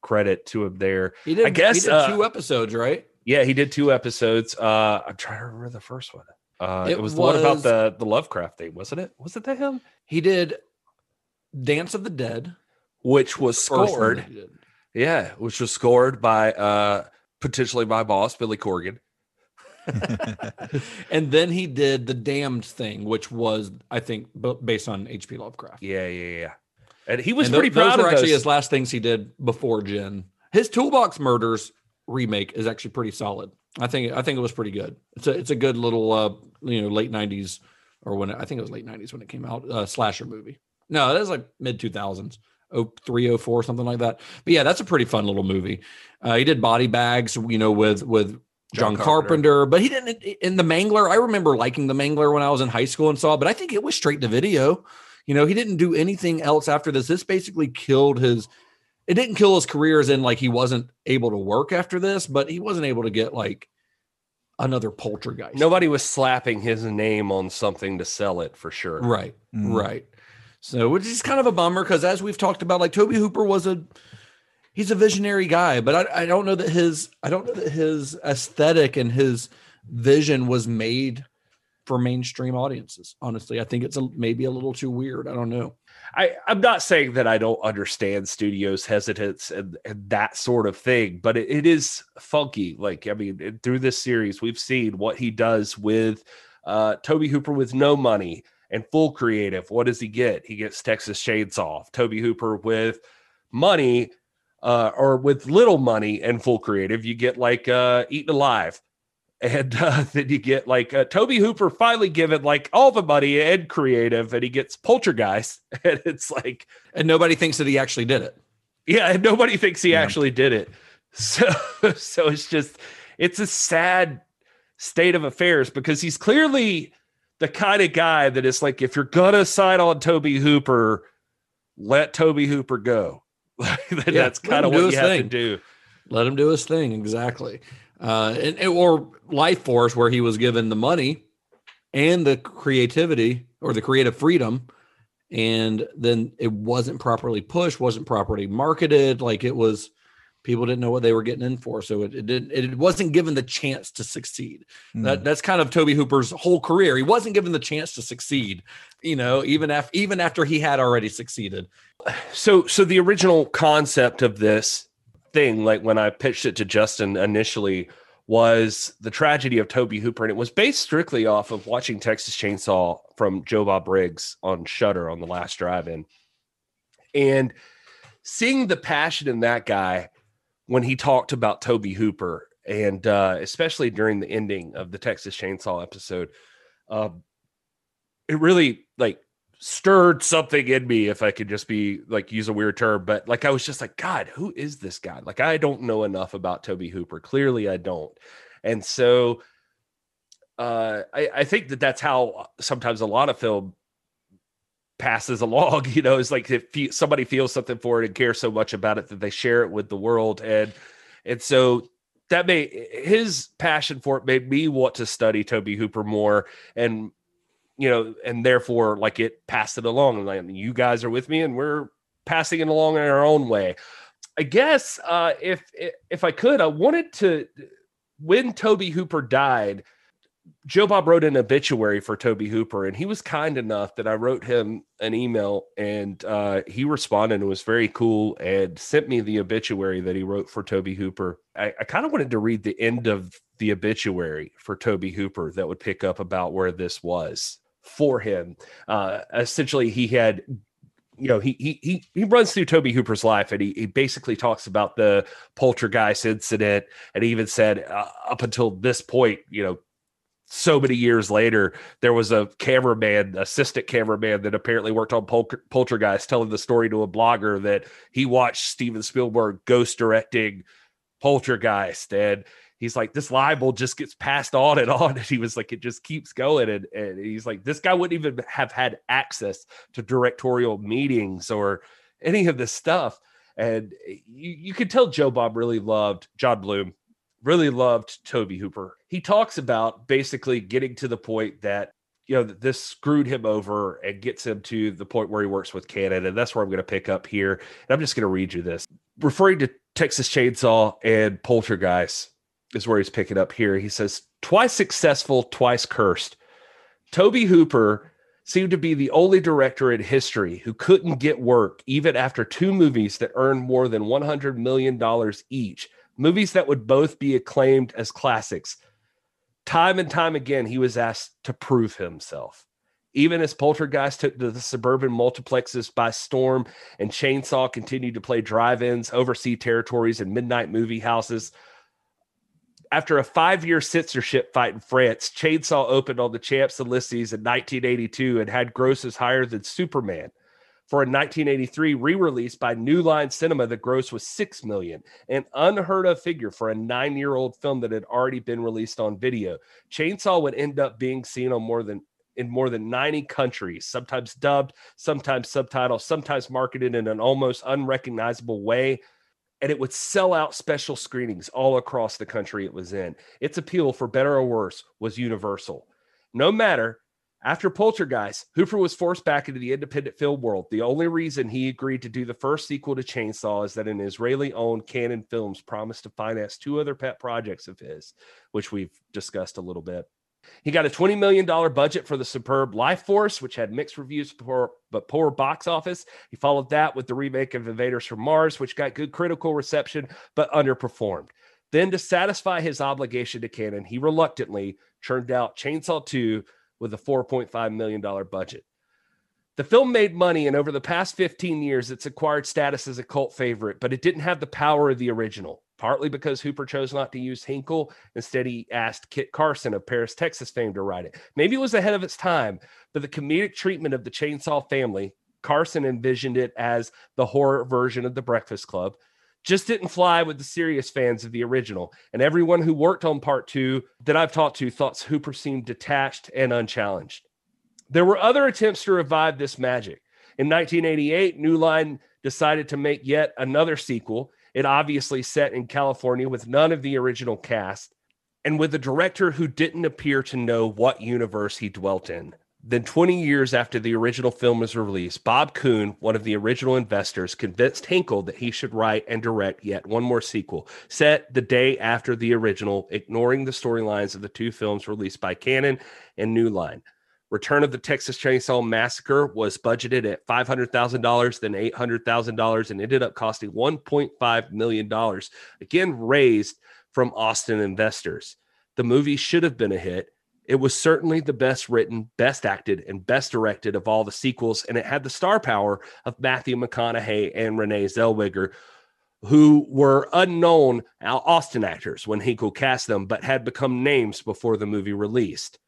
credit to him there. He did. I guess he did uh, two episodes, right? Yeah, he did two episodes. Uh, I'm trying to remember the first one. Uh, it, it was the one about the the Lovecraft thing, wasn't it? Was it that him? He did Dance of the Dead, which was scored. Yeah, which was scored by uh potentially my boss Billy Corgan. and then he did the Damned thing, which was I think based on H.P. Lovecraft. Yeah, yeah, yeah. And he was and pretty th- proud those were actually those. his last things he did before Djinn. His Toolbox Murders remake is actually pretty solid. I think I think it was pretty good. It's a it's a good little uh you know late '90s or when it, I think it was late '90s when it came out uh, slasher movie. No, that was like mid 2000s. 0304 something like that but yeah that's a pretty fun little movie uh, he did body bags you know with with john, john carpenter. carpenter. but he didn't in the mangler i remember liking the mangler when i was in high school and saw it but i think it was straight to video you know he didn't do anything else after this this basically killed his it didn't kill his career as in like he wasn't able to work after this but he wasn't able to get like another poltergeist. Nobody was slapping his name on something to sell it for sure. Right. Mm. Right. So which is kind of a bummer because as we've talked about, like Tobe Hooper was a he's a visionary guy, but I, I don't know that his I don't know that his aesthetic and his vision was made for mainstream audiences. Honestly, I think it's a, maybe a little too weird. I don't know. I, I'm not saying that I don't understand studios' hesitance and, and that sort of thing, but it, it is funky. Like, I mean, through this series, we've seen what he does with uh, Tobe Hooper with no money and full creative. What does he get? He gets Texas Chainsaw. Tobe Hooper with money uh, or with little money and full creative, you get like uh, Eaten Alive and uh, then you get like uh, Tobe Hooper finally given like all the money and creative, and he gets Poltergeist, and it's like, and nobody thinks that he actually did it. Yeah, and nobody thinks he yeah. actually did it. So, so it's just, it's a sad state of affairs because he's clearly the kind of guy that is like, if you're gonna sign on Tobe Hooper, let Tobe Hooper go. yeah, that's kind of what you have thing. to do. Let him do his thing exactly uh, and, or Lifeforce, where he was given the money and the creativity or the creative freedom, and then it wasn't properly pushed, wasn't properly marketed. Like it was, people didn't know what they were getting in for, so it it, did, it wasn't given the chance to succeed. Hmm. That that's kind of Tobe Hooper's whole career. He wasn't given the chance to succeed, you know, even after even after he had already succeeded. so so the original concept of this thing like when i pitched it to justin initially was the tragedy of tobe hooper and it was based strictly off of watching texas chainsaw from joe bob briggs on shutter on the last drive-in. And seeing the passion in that guy when he talked about tobe hooper and uh, especially during the ending of the texas chainsaw episode um, it really like stirred something in me if i could just be like use a weird term but like i was just like god who is this guy? Like i don't know enough about tobe hooper. Clearly i don't. And so uh i, I think that that's how sometimes a lot of film passes along you know? It's like if somebody feels something for it and cares so much about it that they share it with the world. And and so that made his passion for it made me want to study tobe hooper more. And you know, and therefore like it passed it along. And like you guys are with me and we're passing it along in our own way. I guess uh if if I could, I wanted to when Tobe Hooper died, Joe Bob wrote an obituary for Tobe Hooper, and he was kind enough that I wrote him an email, and uh, he responded and was very cool and sent me the obituary that he wrote for Tobe Hooper. I, I kind of wanted to read the end of the obituary for Tobe Hooper that would pick up about where this was for him. Uh, essentially, he had you know he he he he runs through Tobe Hooper's life and he he basically talks about the poltergeist incident and he even said uh, up until this point you know so many years later there was a cameraman assistant cameraman that apparently worked on Pol- poltergeist telling the story to a blogger that he watched Steven Spielberg ghost directing poltergeist and he's like this libel just gets passed on and on. And he was like it just keeps going. And, and he's like this guy wouldn't even have had access to directorial meetings or any of this stuff. And you, you could tell joe bob really loved john bloom really loved tobe hooper. He talks about basically getting to the point that you know this screwed him over and gets him to the point where he works with cannon and that's where i'm going to pick up here. And i'm just going to read you this. Referring to texas chainsaw and poltergeist is where he's picking up here. He says, twice successful, twice cursed. Tobe Hooper seemed to be the only director in history who couldn't get work even after two movies that earned more than $100 million each, movies that would both be acclaimed as classics. Time and time again, he was asked to prove himself. Even as Poltergeist took to the suburban multiplexes by storm and Chainsaw continued to play drive ins, overseas territories, and midnight movie houses, after a five year censorship fight in France, Chainsaw opened on the Champs Elysees in 1982 and had grosses higher than Superman. For a 1983 re release by New Line Cinema, the gross was 6 million, an unheard of figure for a nine year old film that had already been released on video. Chainsaw would end up being seen on more than in more than 90 countries, sometimes dubbed, sometimes subtitled, sometimes marketed in an almost unrecognizable way and it would sell out special screenings all across the country it was in. Its appeal, for better or worse, was universal. No matter, after Poltergeist, Hooper was forced back into the independent film world. The only reason he agreed to do the first sequel to Chainsaw is that an Israeli owned Cannon Films promised to finance two other pet projects of his, which we've discussed a little bit. He got a $20 million budget for the superb Lifeforce, which had mixed reviews but poor box office. He followed that with the remake of Invaders from Mars, which got good critical reception but underperformed. Then, to satisfy his obligation to Cannon, he reluctantly churned out Chainsaw 2 with a $4.5 million budget. The film made money, and over the past 15 years, it's acquired status as a cult favorite, but it didn't have the power of the original partly because Hooper chose not to use Henkel. Instead, he asked Kit Carson of Paris, Texas fame to write it. Maybe it was ahead of its time, but the comedic treatment of the Chainsaw family, Carson envisioned it as the horror version of The Breakfast Club, just didn't fly with the serious fans of the original. And everyone who worked on part two that I've talked to thought Hooper seemed detached and unchallenged. There were other attempts to revive this magic. In 1988, New Line decided to make yet another sequel it obviously set in California with none of the original cast and with a director who didn't appear to know what universe he dwelt in. Then, 20 years after the original film was released, Bob Kuhn, one of the original investors, convinced Henkel that he should write and direct yet one more sequel, set the day after the original, ignoring the storylines of the two films released by Cannon and New Line. Return of the Texas Chainsaw Massacre was budgeted at $500,000, then $800,000, and ended up costing $1.5 million, again raised from Austin investors. The movie should have been a hit. It was certainly the best written, best acted, and best directed of all the sequels, and it had the star power of Matthew McConaughey and Renee Zellweger, who were unknown Austin actors when Henkel cast them, but had become names before the movie released.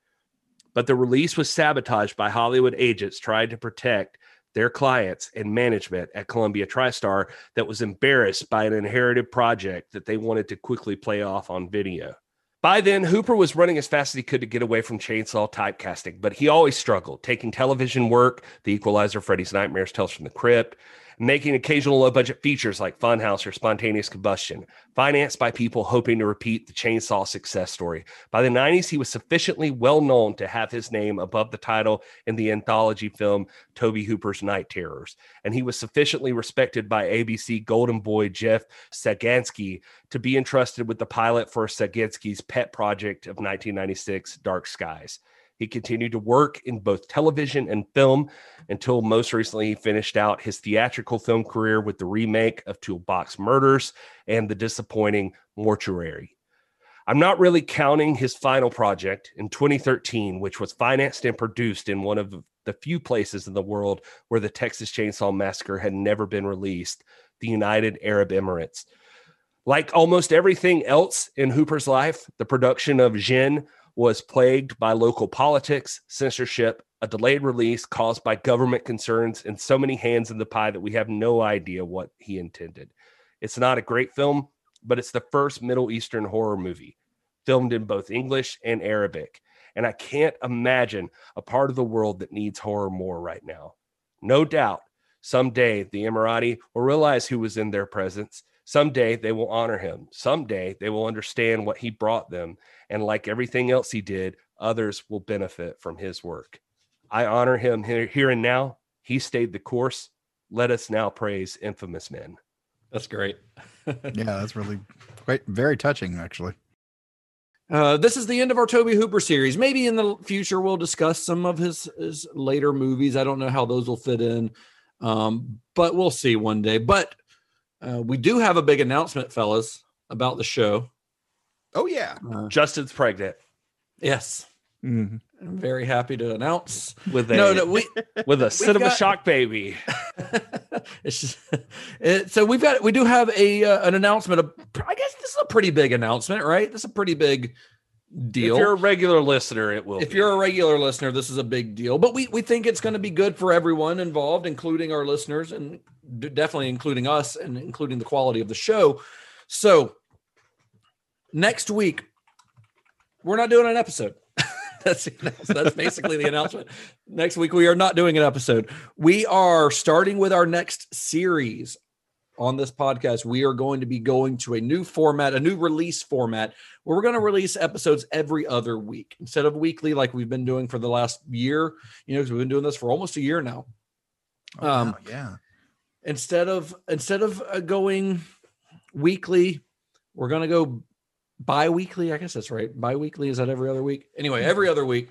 But the release was sabotaged by Hollywood agents trying to protect their clients and management at Columbia TriStar that was embarrassed by an inherited project that they wanted to quickly play off on video. By then, Hooper was running as fast as he could to get away from chainsaw typecasting, but he always struggled, taking television work, The Equalizer, Freddy's Nightmares, Tales from the Crypt, making occasional low budget features like Funhouse or Spontaneous Combustion, financed by people hoping to repeat the chainsaw success story. By the 90s, he was sufficiently well known to have his name above the title in the anthology film Tobe Hooper's Night Terrors, and he was sufficiently respected by ABC Golden Boy Jeff Sagansky to be entrusted with the pilot for Sagansky's pet project of 1996, Dark Skies. He continued to work in both television and film until most recently he finished out his theatrical film career with the remake of Toolbox Murders and the disappointing Mortuary. I'm not really counting his final project in 2013, which was financed and produced in one of the few places in the world where the Texas Chainsaw Massacre had never been released, the United Arab Emirates. Like almost everything else in Hooper's life, the production of Djinn was plagued by local politics, censorship, a delayed release caused by government concerns, and so many hands in the pie that we have no idea what he intended. It's not a great film, but it's the first Middle Eastern horror movie filmed in both English and Arabic. And I can't imagine a part of the world that needs horror more right now. No doubt, someday the Emirati will realize who was in their presence. Someday they will honor him. Someday they will understand what he brought them and like everything else he did, others will benefit from his work. I honor him here, here and now. He stayed the course. Let us now praise infamous men. That's great. yeah, that's really quite very touching, actually. Uh, this is the end of our Tobe Hooper series. Maybe in the future we'll discuss some of his, his later movies. I don't know how those will fit in, um, but we'll see one day. But uh, we do have a big announcement, fellas, about the show. Oh yeah, uh, Justin's pregnant. Yes, mm-hmm. I'm very happy to announce with a no, no, we with a cinema got, shock baby. it's just, it, so we've got we do have a uh, an announcement. Of, I guess this is a pretty big announcement, right? This is a pretty big deal. If you're a regular listener, it will. If be. you're a regular listener, this is a big deal. But we we think it's going to be good for everyone involved, including our listeners, and definitely including us, and including the quality of the show. So next week, we're not doing an episode. that's, that's basically the announcement. Next week, we are not doing an episode. We are starting with our next series on this podcast. We are going to be going to a new format, a new release format, where we're going to release episodes every other week instead of weekly, like we've been doing for the last year. You know, because we've been doing this for almost a year now. Oh, um, wow, yeah. Instead of instead of uh, going weekly, we're going to go bi-weekly i guess that's right bi-weekly is that every other week anyway mm-hmm. every other week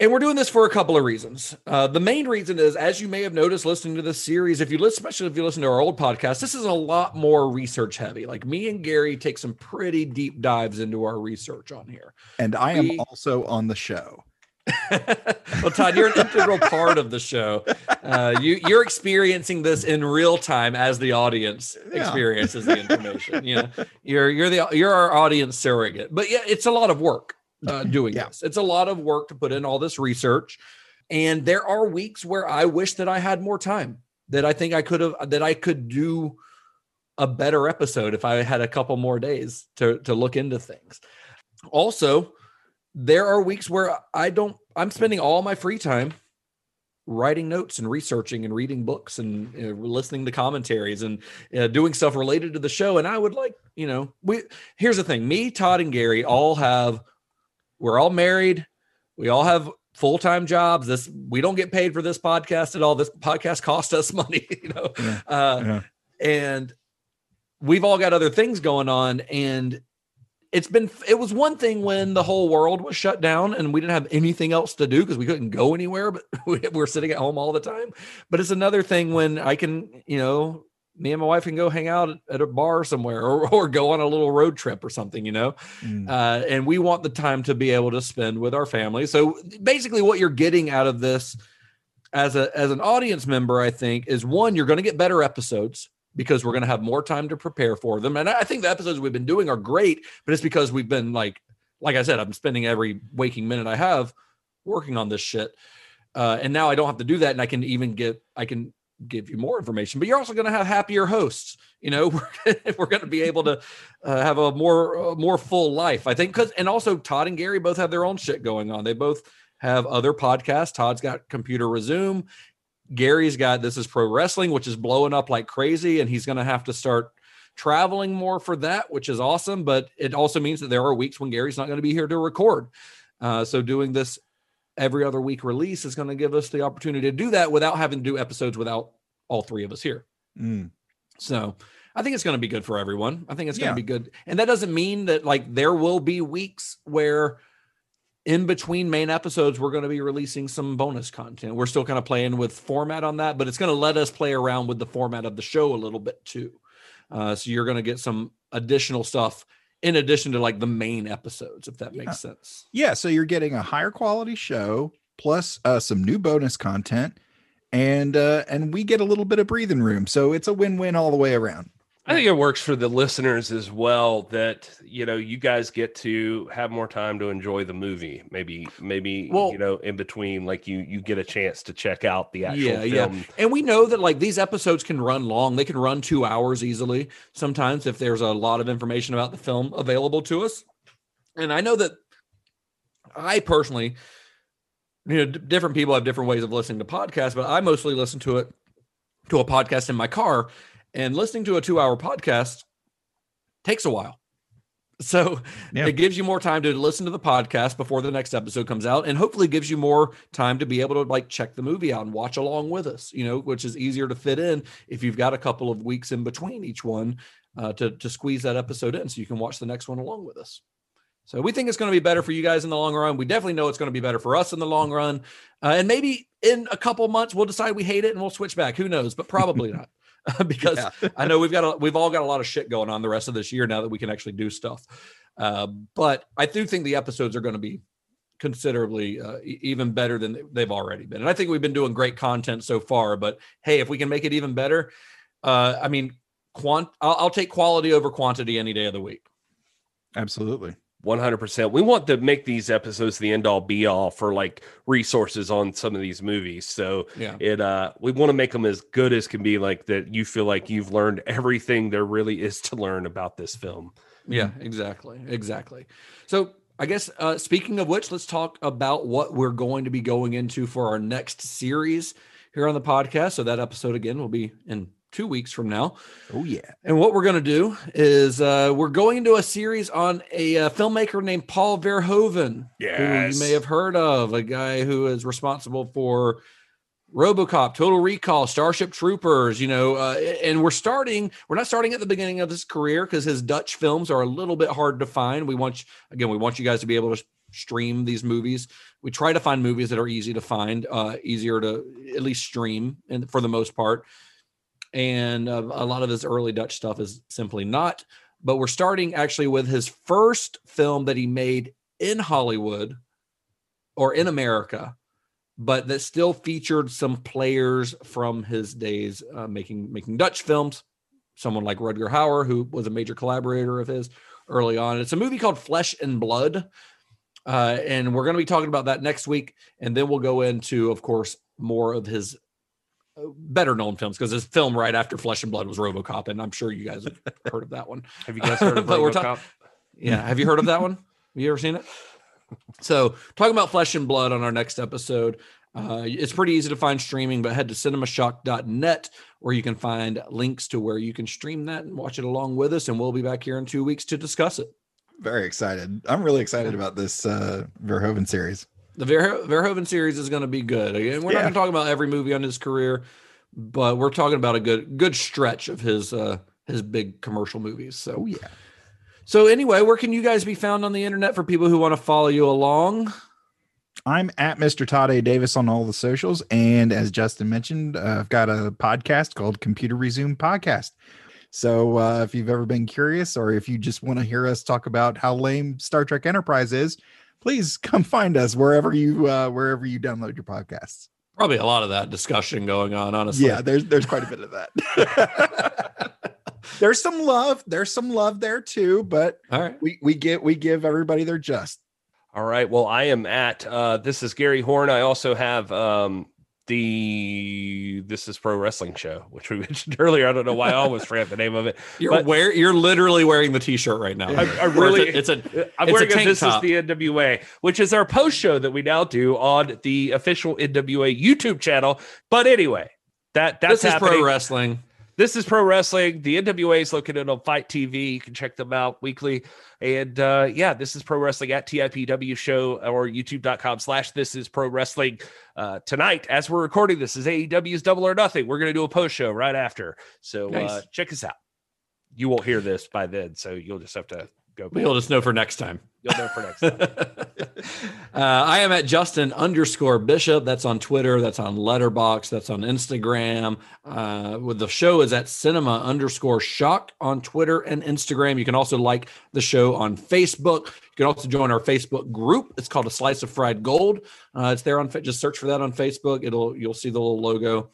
and we're doing this for a couple of reasons uh, the main reason is as you may have noticed listening to this series if you listen especially if you listen to our old podcast this is a lot more research heavy like me and gary take some pretty deep dives into our research on here and i am we, also on the show well, Todd, you're an integral part of the show. Uh, you you're experiencing this in real time as the audience yeah. experiences the information. You know, you're you're the you're our audience surrogate. But yeah, it's a lot of work uh, doing yeah. this. It's a lot of work to put in all this research, and there are weeks where I wish that I had more time. That I think I could have that I could do a better episode if I had a couple more days to to look into things. Also, there are weeks where I don't, I'm spending all my free time writing notes and researching and reading books and you know, listening to commentaries and uh, doing stuff related to the show. And I would like, you know, we, here's the thing me, Todd, and Gary all have, we're all married. We all have full-time jobs. This we don't get paid for this podcast at all. This podcast cost us money, you know. Yeah. Uh, Yeah. and we've all got other things going on and it's been it was one thing when the whole world was shut down and we didn't have anything else to do because we couldn't go anywhere but we we're sitting at home all the time but it's another thing when i can you know me and my wife can go hang out at a bar somewhere or, or go on a little road trip or something you know Mm. uh, and we want the time to be able to spend with our family. So basically, what you're getting out of this as a as an audience member, I think, is one you're going to get better episodes because we're going to have more time to prepare for them. And I I think the episodes we've been doing are great, but it's because we've been like, like I said, I'm spending every waking minute I have working on this shit. Uh, and now I don't have to do that, and I can even get I can give you more information. But you're also going to have happier hosts. You know, we're, we're going to be able to uh, have a more uh, more full life. I think because and also Todd and Gary both have their own shit going on. They both have other podcasts. Todd's got Computer Resume. Gary's got This Is Pro Wrestling, which is blowing up like crazy, and he's going to have to start traveling more for that, which is awesome. But it also means that there are weeks when Gary's not going to be here to record. Uh, so doing this every other week release is going to give us the opportunity to do that without having to do episodes without all three of us here. Mm. So I think it's going to be good for everyone. I think it's going Yeah. to be good. And that doesn't mean that like there will be weeks where in between main episodes we're going to be releasing some bonus content. We're still kind of playing with format on that, but it's going to let us play around with the format of the show a little bit too. Uh, so you're going to get some additional stuff in addition to like the main episodes, if that Yeah. makes sense. Yeah, so you're getting a higher quality show plus uh, some new bonus content, and uh, and we get a little bit of breathing room. So it's a win-win all the way around. I think it works for the listeners as well that you know you guys get to have more time to enjoy the movie. Maybe maybe Well- you know in between like you you get a chance to check out the actual Yeah, yeah. And we know that like these episodes can run long. They can run two hours easily sometimes if there's a lot of information about the film available to us. And I know that I personally, you know, d- different people have different ways of listening to podcasts, but I mostly listen to it to a podcast in my car. And listening to a two hour podcast takes a while. So Yeah. it gives you more time to listen to the podcast before the next episode comes out, and hopefully gives you more time to be able to like check the movie out and watch along with us. You know, which is easier to fit in if you've got a couple of weeks in between each one uh, to to squeeze that episode in, so you can watch the next one along with us. So we think it's going to be better for you guys in the long run. We definitely know it's going to be better for us in the long run, uh, and maybe in a couple months we'll decide we hate it and we'll switch back. Who knows? But probably not. because I know we've got a, we've all got a lot of shit going on the rest of this year now that we can actually do stuff. Uh, but I do think the episodes are going to be considerably uh, even better than they- they've already been. And I think we've been doing great content so far. But hey, if we can make it even better, uh, I mean, quant I'll, I'll take quality over quantity any day of the week. Absolutely. 100%. We want to make these episodes the end all be all for like resources on some of these movies. So Yeah. it uh we want to make them as good as can be like that you feel like you've learned everything there really is to learn about this film. Yeah, exactly. Exactly. So I guess uh, speaking of which, let's talk about what we're going to be going into for our next series here on the podcast. So that episode again will be in two weeks from now. Oh yeah. And what we're going to do is uh, we're going into a series on a uh, filmmaker named Paul Verhoeven, who you may have heard of, a guy who is responsible for RoboCop, Total Recall, Starship Troopers. You know, uh, and we're starting. We're not starting at the beginning of his career because his Dutch films are a little bit hard to find. We want again, we want you guys to be able to stream these movies. We try to find movies that are easy to find, uh, easier to at least stream, and for the most part and uh, a lot of his early Dutch stuff is simply not. But we're starting actually with his first film that he made in Hollywood or in America, but that still featured some players from his days uh, making making Dutch films. Someone like Rutger Hauer, who was a major collaborator of his early on. It's a movie called Flesh and Blood. Uh, and we're going to be talking about that next week. And then we'll go into, of course, more of his better known films because his film right after Flesh and Blood was RoboCop, and I'm sure you guys have heard of that one. Have you guys heard of RoboCop? talk- Yeah, have you heard of that one? Have you ever seen it? So, talking about Flesh and Blood on our next episode. Uh, it's pretty easy to find streaming, but head to cinemashock.net where you can find links to where you can stream that and watch it along with us. And we'll be back here in two weeks to discuss it. Very excited. I'm really excited about this uh Verhoeven series. The Ver- Verhoeven series is going to be good. Again, we're not Yeah. going to talk about every movie on his career, but we're talking about a good good stretch of his uh his big commercial movies. So Oh yeah. so anyway, where can you guys be found on the internet for people who want to follow you along? I'm at Mr. Todd A. Davis on all the socials. And as Justin mentioned, uh, I've got a podcast called Computer Resume Podcast. So uh, if you've ever been curious or if you just want to hear us talk about how lame Star Trek Enterprise is, please come find us wherever you uh, wherever you download your podcasts. Probably a lot of that discussion going on, honestly. Yeah, there's there's quite a bit of that. there's some love. There's some love there too, but All right. we we get we give everybody their just. All right. Well, I am at uh this is Gary Horn. I also have um the this is pro wrestling show, which we mentioned earlier. I don't know why I always forget the name of it. You're But- wear you're literally wearing the t-shirt right now. I, I really it's a, it's a I'm it's wearing a, tank This top. is the NWA, which is our post show that we now do on the official NWA YouTube channel. But anyway, that that's this is pro wrestling. This is pro wrestling. The NWA is located on FITE TV. You can check them out weekly. And uh, yeah, this is pro wrestling at TIPW show or youtube.com slash this is pro wrestling. Uh, tonight, as we're recording this, is AEW's Double or Nothing. We're going to do a post show right after. So uh, check us out. You won't hear this by then. So you'll just have to go. We'll just know for next time. You'll know for next time. uh, I am at Justin underscore Bishop. That's on Twitter. That's on Letterboxd. That's on Instagram. Uh, with the show is at Cinema underscore Shock on Twitter and Instagram. You can also like the show on Facebook. You can also join our Facebook group. It's called A Slice of Fried Gold. Uh, it's there on just search for that on Facebook. It'll you'll see the little logo.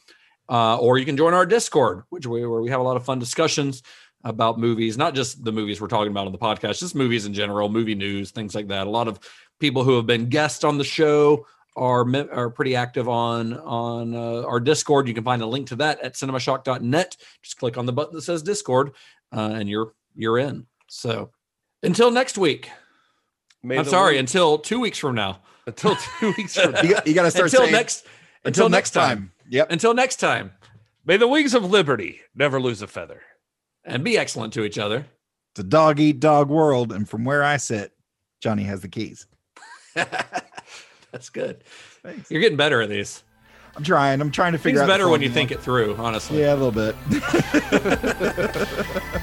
Uh, or you can join our Discord, which we, where we have a lot of fun discussions about movies, not just the movies we're talking about on the podcast, just movies in general, movie news, things like that. A lot of people who have been guests on the show are are pretty active on on uh, our Discord. You can find a link to that at cinemashock.net. Just click on the button that says Discord, uh, and you're you're in. So until next week. May I'm sorry, wing- until two weeks from now. until two weeks from now. You, got- you got to start Until saying, next. until next time. Yep. Until next time. May the wings of liberty never lose a feather. And be excellent to each other. It's a dog eat dog world, and from where I sit, Johnny has the keys. That's good. Thanks. You're getting better at these. I'm trying. I'm trying to figure Things out better when you think it through, honestly. Yeah, a little bit.